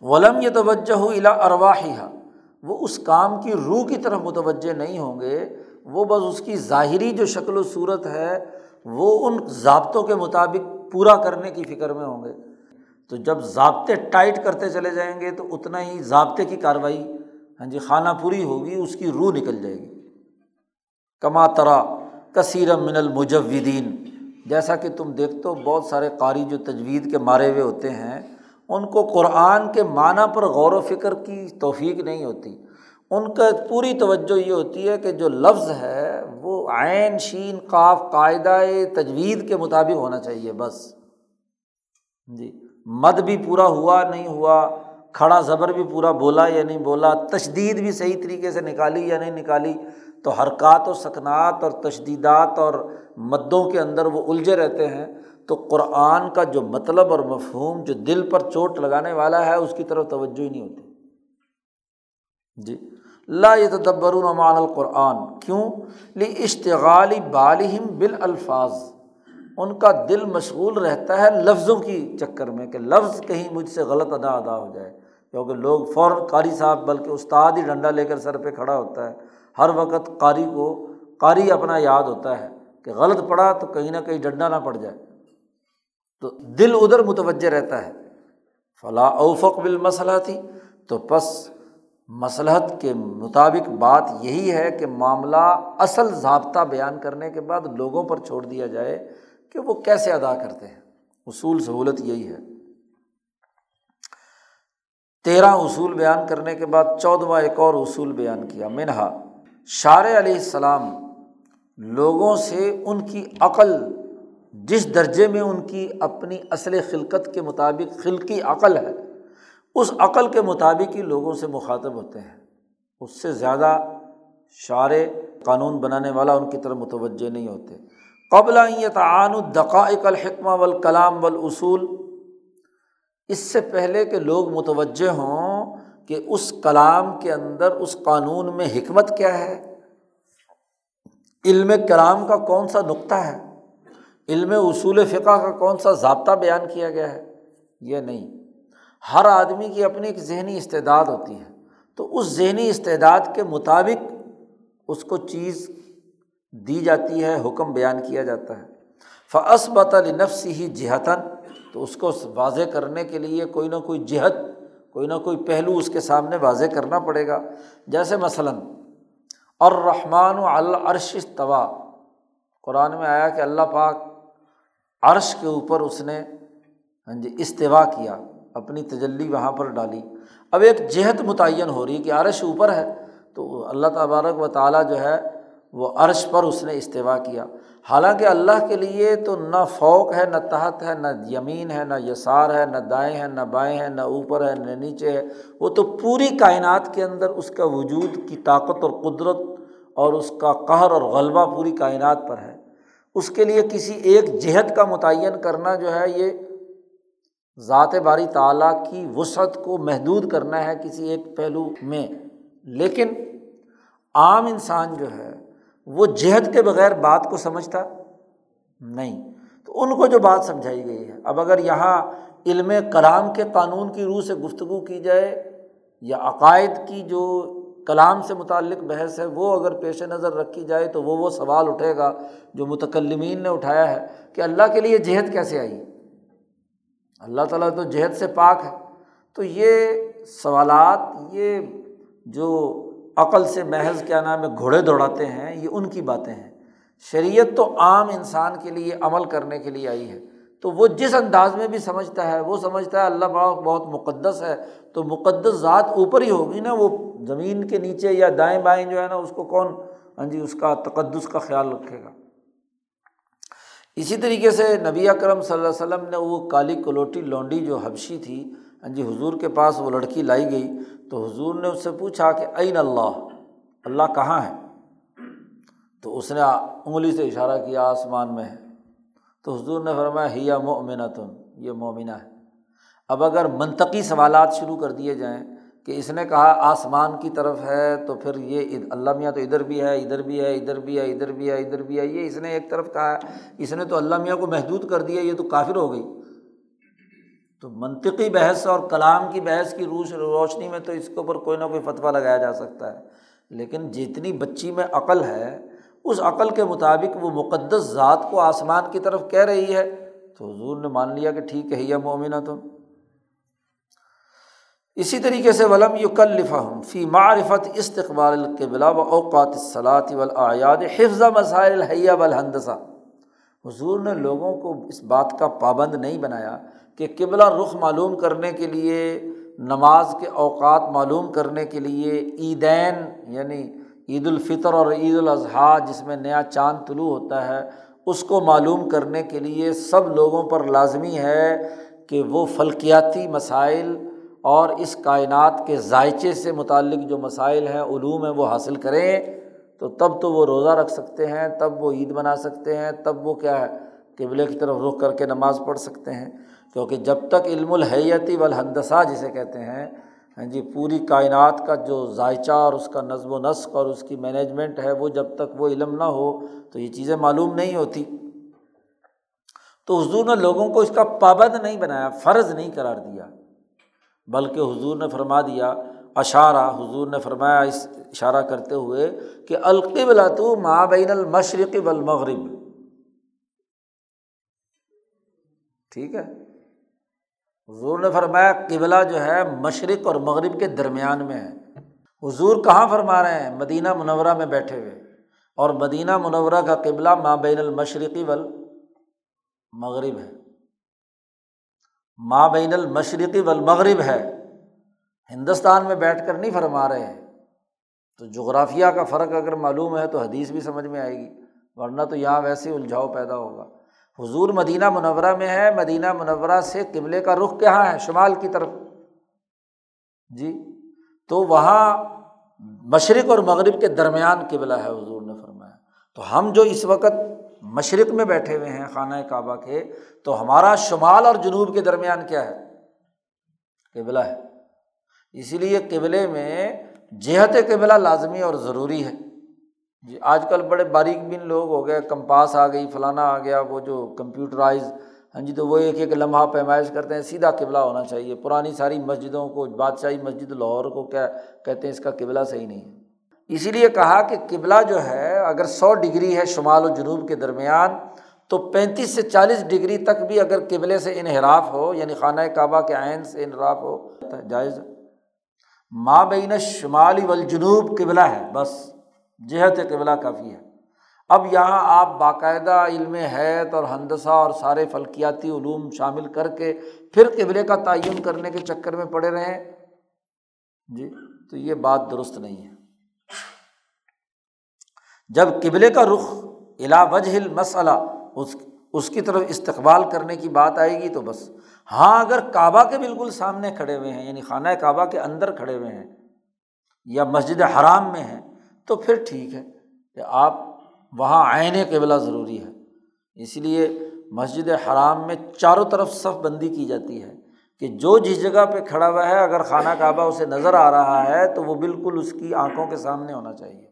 ولم یہ توجہ ہو الا ارواحیہ وہ اس کام کی روح کی طرف متوجہ نہیں ہوں گے۔ وہ بس اس کی ظاہری جو شکل و صورت ہے، وہ ان ضابطوں کے مطابق پورا کرنے کی فکر میں ہوں گے۔ تو جب ضابطے ٹائٹ کرتے چلے جائیں گے، تو اتنا ہی ضابطے کی کارروائی ہاں جی خانہ پوری ہوگی، اس کی روح نکل جائے گی۔ کما ترا۔ کثیر من المجودین۔ جیسا کہ تم دیکھتے ہو، بہت سارے قاری جو تجوید کے مارے ہوئے ہوتے ہیں، ان کو قرآن کے معنیٰ پر غور و فکر کی توفیق نہیں ہوتی۔ ان کا پوری توجہ یہ ہوتی ہے کہ جو لفظ ہے، وہ عین، شین، قاف قاعدۂ تجوید کے مطابق ہونا چاہیے بس۔ جی مد بھی پورا ہوا، نہیں ہوا، کھڑا زبر بھی پورا بولا یا نہیں بولا، تشدید بھی صحیح طریقے سے نکالی یا نہیں نکالی تو حرکات و سکنات اور تشدیدات اور مدوں کے اندر وہ الجھے رہتے ہیں، تو قرآن کا جو مطلب اور مفہوم، جو دل پر چوٹ لگانے والا ہے، اس کی طرف توجہ ہی نہیں ہوتی۔ جی۔ لا یہ تدبر مان القرآن۔ کیوں؟ لی اشتغالی بالہم بال الفاظ ان کا دل مشغول رہتا ہے لفظوں کی چکر میں کہ لفظ کہیں مجھ سے غلط ادا ادا ہو جائے۔ کیونکہ لوگ فوراً قاری صاحب بلکہ استاد ہی ڈنڈا لے کر سر پہ کھڑا ہوتا ہے۔ ہر وقت قاری کو، قاری اپنا یاد ہوتا ہے کہ غلط پڑا تو کہیں نہ کہیں ڈنڈا نہ پڑ جائے۔ تو دل ادھر متوجہ رہتا ہے۔ فلاں اوفق بال تھی تو بس مصلحت کے مطابق بات یہی ہے کہ معاملہ اصل ضابطہ بیان کرنے کے بعد لوگوں پر چھوڑ دیا جائے کہ وہ کیسے ادا کرتے ہیں۔ اصول سہولت یہی ہے۔ تیرہ اصول بیان کرنے کے بعد چودواں ایک اور اصول بیان کیا، منہا۔ شار علیہ السلام لوگوں سے ان کی عقل، جس درجے میں ان کی اپنی اصل خلقت کے مطابق خلقی عقل ہے، اس عقل کے مطابق ہی لوگوں سے مخاطب ہوتے ہیں۔ اس سے زیادہ شعر قانون بنانے والا ان کی طرف متوجہ نہیں ہوتے۔ قبل تعان الدقائق الحکمہ والکلام والاصول اس سے پہلے کہ لوگ متوجہ ہوں کہ اس کلام کے اندر، اس قانون میں حکمت کیا ہے؟ علم کلام کا کون سا نقطہ ہے؟ علم اصول فقہ کا کون سا ضابطہ بیان کیا گیا ہے؟ یہ نہیں۔ ہر آدمی کی اپنی ایک ذہنی استعداد ہوتی ہے۔ تو اس ذہنی استعداد کے مطابق اس کو چیز دی جاتی ہے، حکم بیان کیا جاتا ہے۔ فعصبت النفس ہی جہتاً تو اس کو واضح کرنے کے لیے کوئی نہ کوئی جہت کوئی نہ کوئی پہلو اس کے سامنے واضح کرنا پڑے گا۔ جیسے مثلاً اور رحمٰن و العرش طوا قرآن میں آیا کہ اللہ پاک عرش کے اوپر اس نے ہاں جی استوا کیا، اپنی تجلی وہاں پر ڈالی۔ اب ایک جہت متعین ہو رہی ہے کہ عرش اوپر ہے، تو اللہ تبارک و تعالیٰ جو ہے، وہ عرش پر اس نے استفاع کیا۔ حالانکہ اللہ کے لیے تو نہ فوق ہے، نہ تحت ہے، نہ یمین ہے، نہ یسار ہے، نہ دائیں ہیں، نہ بائیں ہیں، نہ اوپر ہے، نہ نیچے ہے۔ وہ تو پوری کائنات کے اندر اس کا وجود کی طاقت اور قدرت اور اس کا قہر اور غلبہ پوری کائنات پر ہے۔ اس کے لیے کسی ایک جہت کا متعین کرنا جو ہے، یہ ذات باری تعلیٰ کی وسعت کو محدود کرنا ہے کسی ایک پہلو میں۔ لیکن عام انسان جو ہے وہ جہد کے بغیر بات کو سمجھتا نہیں۔ تو ان کو جو بات سمجھائی گئی ہے، اب اگر یہاں علم کلام کے قانون کی روح سے گفتگو کی جائے یا عقائد کی جو کلام سے متعلق بحث ہے، وہ اگر پیش نظر رکھی جائے تو وہ وہ سوال اٹھے گا جو متکلمین نے اٹھایا ہے کہ اللہ کے لیے جہد کیسے آئی۔ اللہ تعالیٰ تو جہد سے پاک ہے۔ تو یہ سوالات، یہ جو عقل سے محض کیا نام ہے، گھوڑے دوڑاتے ہیں، یہ ان کی باتیں ہیں۔ شریعت تو عام انسان کے لیے عمل کرنے کے لیے آئی ہے۔ تو وہ جس انداز میں بھی سمجھتا ہے، وہ سمجھتا ہے اللہ پاک بہت مقدس ہے۔ تو مقدس ذات اوپر ہی ہوگی نا، وہ زمین کے نیچے یا دائیں بائیں جو ہے نا، اس کو کون؟ ہاں جی اس کا تقدس کا خیال رکھے گا۔ اسی طریقے سے نبی اکرم صلی اللہ علیہ وسلم نے وہ کالی کلوٹی لونڈی جو حبشی تھی ہاں جی حضور کے پاس وہ لڑکی لائی گئی تو حضور نے اس سے پوچھا کہ عین اللہ اللہ کہاں ہے؟ تو اس نے انگلی سے اشارہ کیا آسمان میں ہے۔ تو حضور نے فرمایا ہیا مومنہ تم یہ مومنہ ہے۔ اب اگر منطقی سوالات شروع کر دیے جائیں کہ اس نے کہا آسمان کی طرف ہے تو پھر یہ اللہ میاں تو ادھر بھی ہے، ادھر بھی ہے، ادھر بھی ہے، ادھر بھی ہے، ادھر بھی ہے، یہ اس نے ایک طرف کہا ہے۔ اس نے تو اللہ میاں کو محدود کر دیا، یہ تو کافر ہو گئی۔ تو منطقی بحث اور کلام کی بحث کی روش روشنی میں تو اس کے اوپر کوئی نہ کوئی فتویٰ لگایا جا سکتا ہے۔ لیکن جتنی بچی میں عقل ہے، اس عقل کے مطابق وہ مقدس ذات کو آسمان کی طرف کہہ رہی ہے۔ تو حضور نے مان لیا کہ ٹھیک ہے یا مومنہ تم اسی طریقے سے ولم یو ہم فی معرفت استقبال القبلا و اوقات صلاحت ولیاد حفظ مسائل الحیہ والہندسہ۔ حضور نے لوگوں کو اس بات کا پابند نہیں بنایا کہ قبلہ رخ معلوم کرنے کے لیے، نماز کے اوقات معلوم کرنے کے لیے، عیدین یعنی عید الفطر اور عید الاضحیٰ جس میں نیا چاند طلوع ہوتا ہے، اس کو معلوم کرنے کے لیے سب لوگوں پر لازمی ہے کہ وہ فلکیاتی مسائل اور اس کائنات کے ذائچے سے متعلق جو مسائل ہیں، علوم ہیں، وہ حاصل کریں۔ تو تب تو وہ روزہ رکھ سکتے ہیں، تب وہ عید بنا سکتے ہیں، تب وہ کیا ہے، قبلے کی طرف رخ کر کے نماز پڑھ سکتے ہیں۔ کیونکہ جب تک علم الحیتی والہندسہ جسے کہتے ہیں ہاں جی پوری کائنات کا جو ذائچہ اور اس کا نظم و نسق اور اس کی مینجمنٹ ہے، وہ جب تک وہ علم نہ ہو تو یہ چیزیں معلوم نہیں ہوتی۔ تو حضور نے لوگوں کو اس کا پابند نہیں بنایا، فرض نہیں قرار دیا، بلکہ حضور نے فرما دیا اشارہ حضور نے فرمایا اس اشارہ کرتے ہوئے کہ القبلا تو ماں بین المشرق والمغرب۔ ٹھیک ہے؟ حضور نے فرمایا قبلہ جو ہے مشرق اور مغرب کے درمیان میں ہے۔ حضور کہاں فرما رہے ہیں؟ مدینہ منورہ میں بیٹھے ہوئے۔ اور مدینہ منورہ کا قبلہ ماں بین المشرقی ول مغرب ہے۔ ماں بین المشرقی والمغرب ہے۔ ہندوستان میں بیٹھ کر نہیں فرما رہے ہیں، تو جغرافیہ کا فرق اگر معلوم ہے تو حدیث بھی سمجھ میں آئے گی، ورنہ تو یہاں ویسے الجھاؤ پیدا ہوگا۔ حضور مدینہ منورہ میں ہے، مدینہ منورہ سے قبلے کا رخ کہاں ہے؟ شمال کی طرف۔ جی تو وہاں مشرق اور مغرب کے درمیان قبلہ ہے، حضور نے فرمایا۔ تو ہم جو اس وقت مشرق میں بیٹھے ہوئے ہیں خانہ کعبہ کے، تو ہمارا شمال اور جنوب کے درمیان کیا ہے؟ قبلہ ہے۔ اسی لیے قبلے میں جہت قبلہ لازمی اور ضروری ہے۔ جی آج کل بڑے باریک بین لوگ ہو گئے، کمپاس آ گئی، فلانا آ گیا، وہ جو کمپیوٹرائز ہاں جی تو وہ ایک ایک لمحہ پیمائش کرتے ہیں، سیدھا قبلہ ہونا چاہیے۔ پرانی ساری مسجدوں کو، بادشاہی مسجد لاہور کو کیا کہتے ہیں، اس کا قبلہ صحیح نہیں ہے۔ اسی لیے کہا کہ قبلہ جو ہے، اگر سو ڈگری ہے شمال و جنوب کے درمیان، تو پینتیس سے چالیس ڈگری تک بھی اگر قبلے سے انحراف ہو یعنی خانہ کعبہ کے عین سے انحراف ہو، جائز ماں بین شمالی والجنوب قبلہ ہے، بس جہت قبلہ کافی ہے۔ اب یہاں آپ باقاعدہ علم حیت اور ہندسہ اور سارے فلکیاتی علوم شامل کر کے پھر قبلے کا تعین کرنے کے چکر میں پڑے رہیں جی تو یہ بات درست نہیں ہے۔ جب قبلے کا رخ الا وجہ مسئلہ اس اس کی طرف استقبال کرنے کی بات آئے گی تو بس ہاں اگر کعبہ کے بالکل سامنے کھڑے ہوئے ہیں یعنی خانہ کعبہ کے اندر کھڑے ہوئے ہیں یا مسجد حرام میں ہیں، تو پھر ٹھیک ہے کہ آپ وہاں عین قبلہ ضروری ہے۔ اس لیے مسجد حرام میں چاروں طرف صف بندی کی جاتی ہے کہ جو جس جگہ پہ کھڑا ہوا ہے، اگر خانہ کعبہ اسے نظر آ رہا ہے، تو وہ بالکل اس کی آنکھوں کے سامنے ہونا چاہیے۔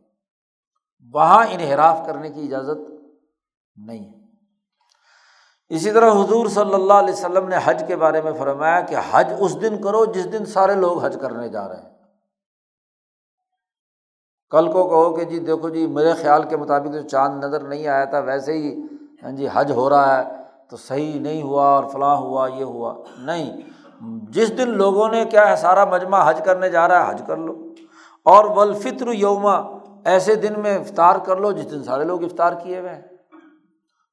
وہاں انحراف کرنے کی اجازت نہیں ہے۔ اسی طرح حضور صلی اللہ علیہ وسلم نے حج کے بارے میں فرمایا کہ حج اس دن کرو جس دن سارے لوگ حج کرنے جا رہے ہیں۔ کل کو کہو کہ جی دیکھو جی میرے خیال کے مطابق جو چاند نظر نہیں آیا تھا، ویسے ہی ہاں جی حج ہو رہا ہے تو صحیح نہیں ہوا اور فلاں ہوا، یہ ہوا۔ نہیں، جس دن لوگوں نے کیا ہے، سارا مجمع حج کرنے جا رہا ہے، حج کر لو۔ اور ولفطر یوما ایسے دن میں افطار کر لو جس دن سارے لوگ افطار کیے ہوئے ہیں۔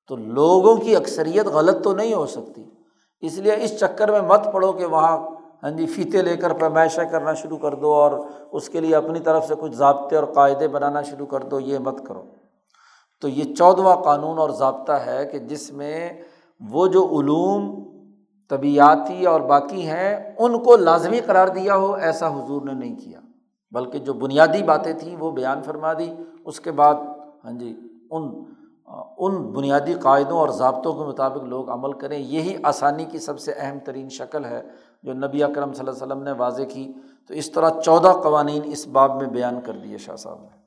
تو لوگوں کی اکثریت غلط تو نہیں ہو سکتی۔ اس لیے اس چکر میں مت پڑھو کہ وہاں ہاں جی فیتے لے کر پیمائشیں کرنا شروع کر دو اور اس کے لیے اپنی طرف سے کچھ ضابطے اور قاعدے بنانا شروع کر دو، یہ مت کرو۔ تو یہ چودواں قانون اور ضابطہ ہے کہ جس میں وہ جو علوم طبیعتی اور باقی ہیں، ان کو لازمی قرار دیا ہو، ایسا حضور نے نہیں کیا۔ بلکہ جو بنیادی باتیں تھیں، وہ بیان فرما دی۔ اس کے بعد ہاں جی ان ان بنیادی قاعدوں اور ضابطوں کے مطابق لوگ عمل کریں، یہی آسانی کی سب سے اہم ترین شکل ہے جو نبی اکرم صلی اللہ علیہ وسلم نے واضح کی۔ تو اس طرح چودہ قوانین اس باب میں بیان کر دیے شاہ صاحب نے۔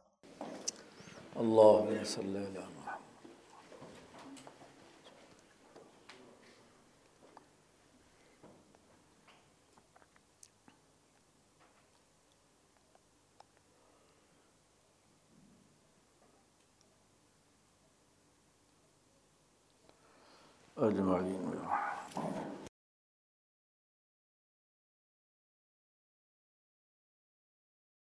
اللہ صلی اللہ اجمعین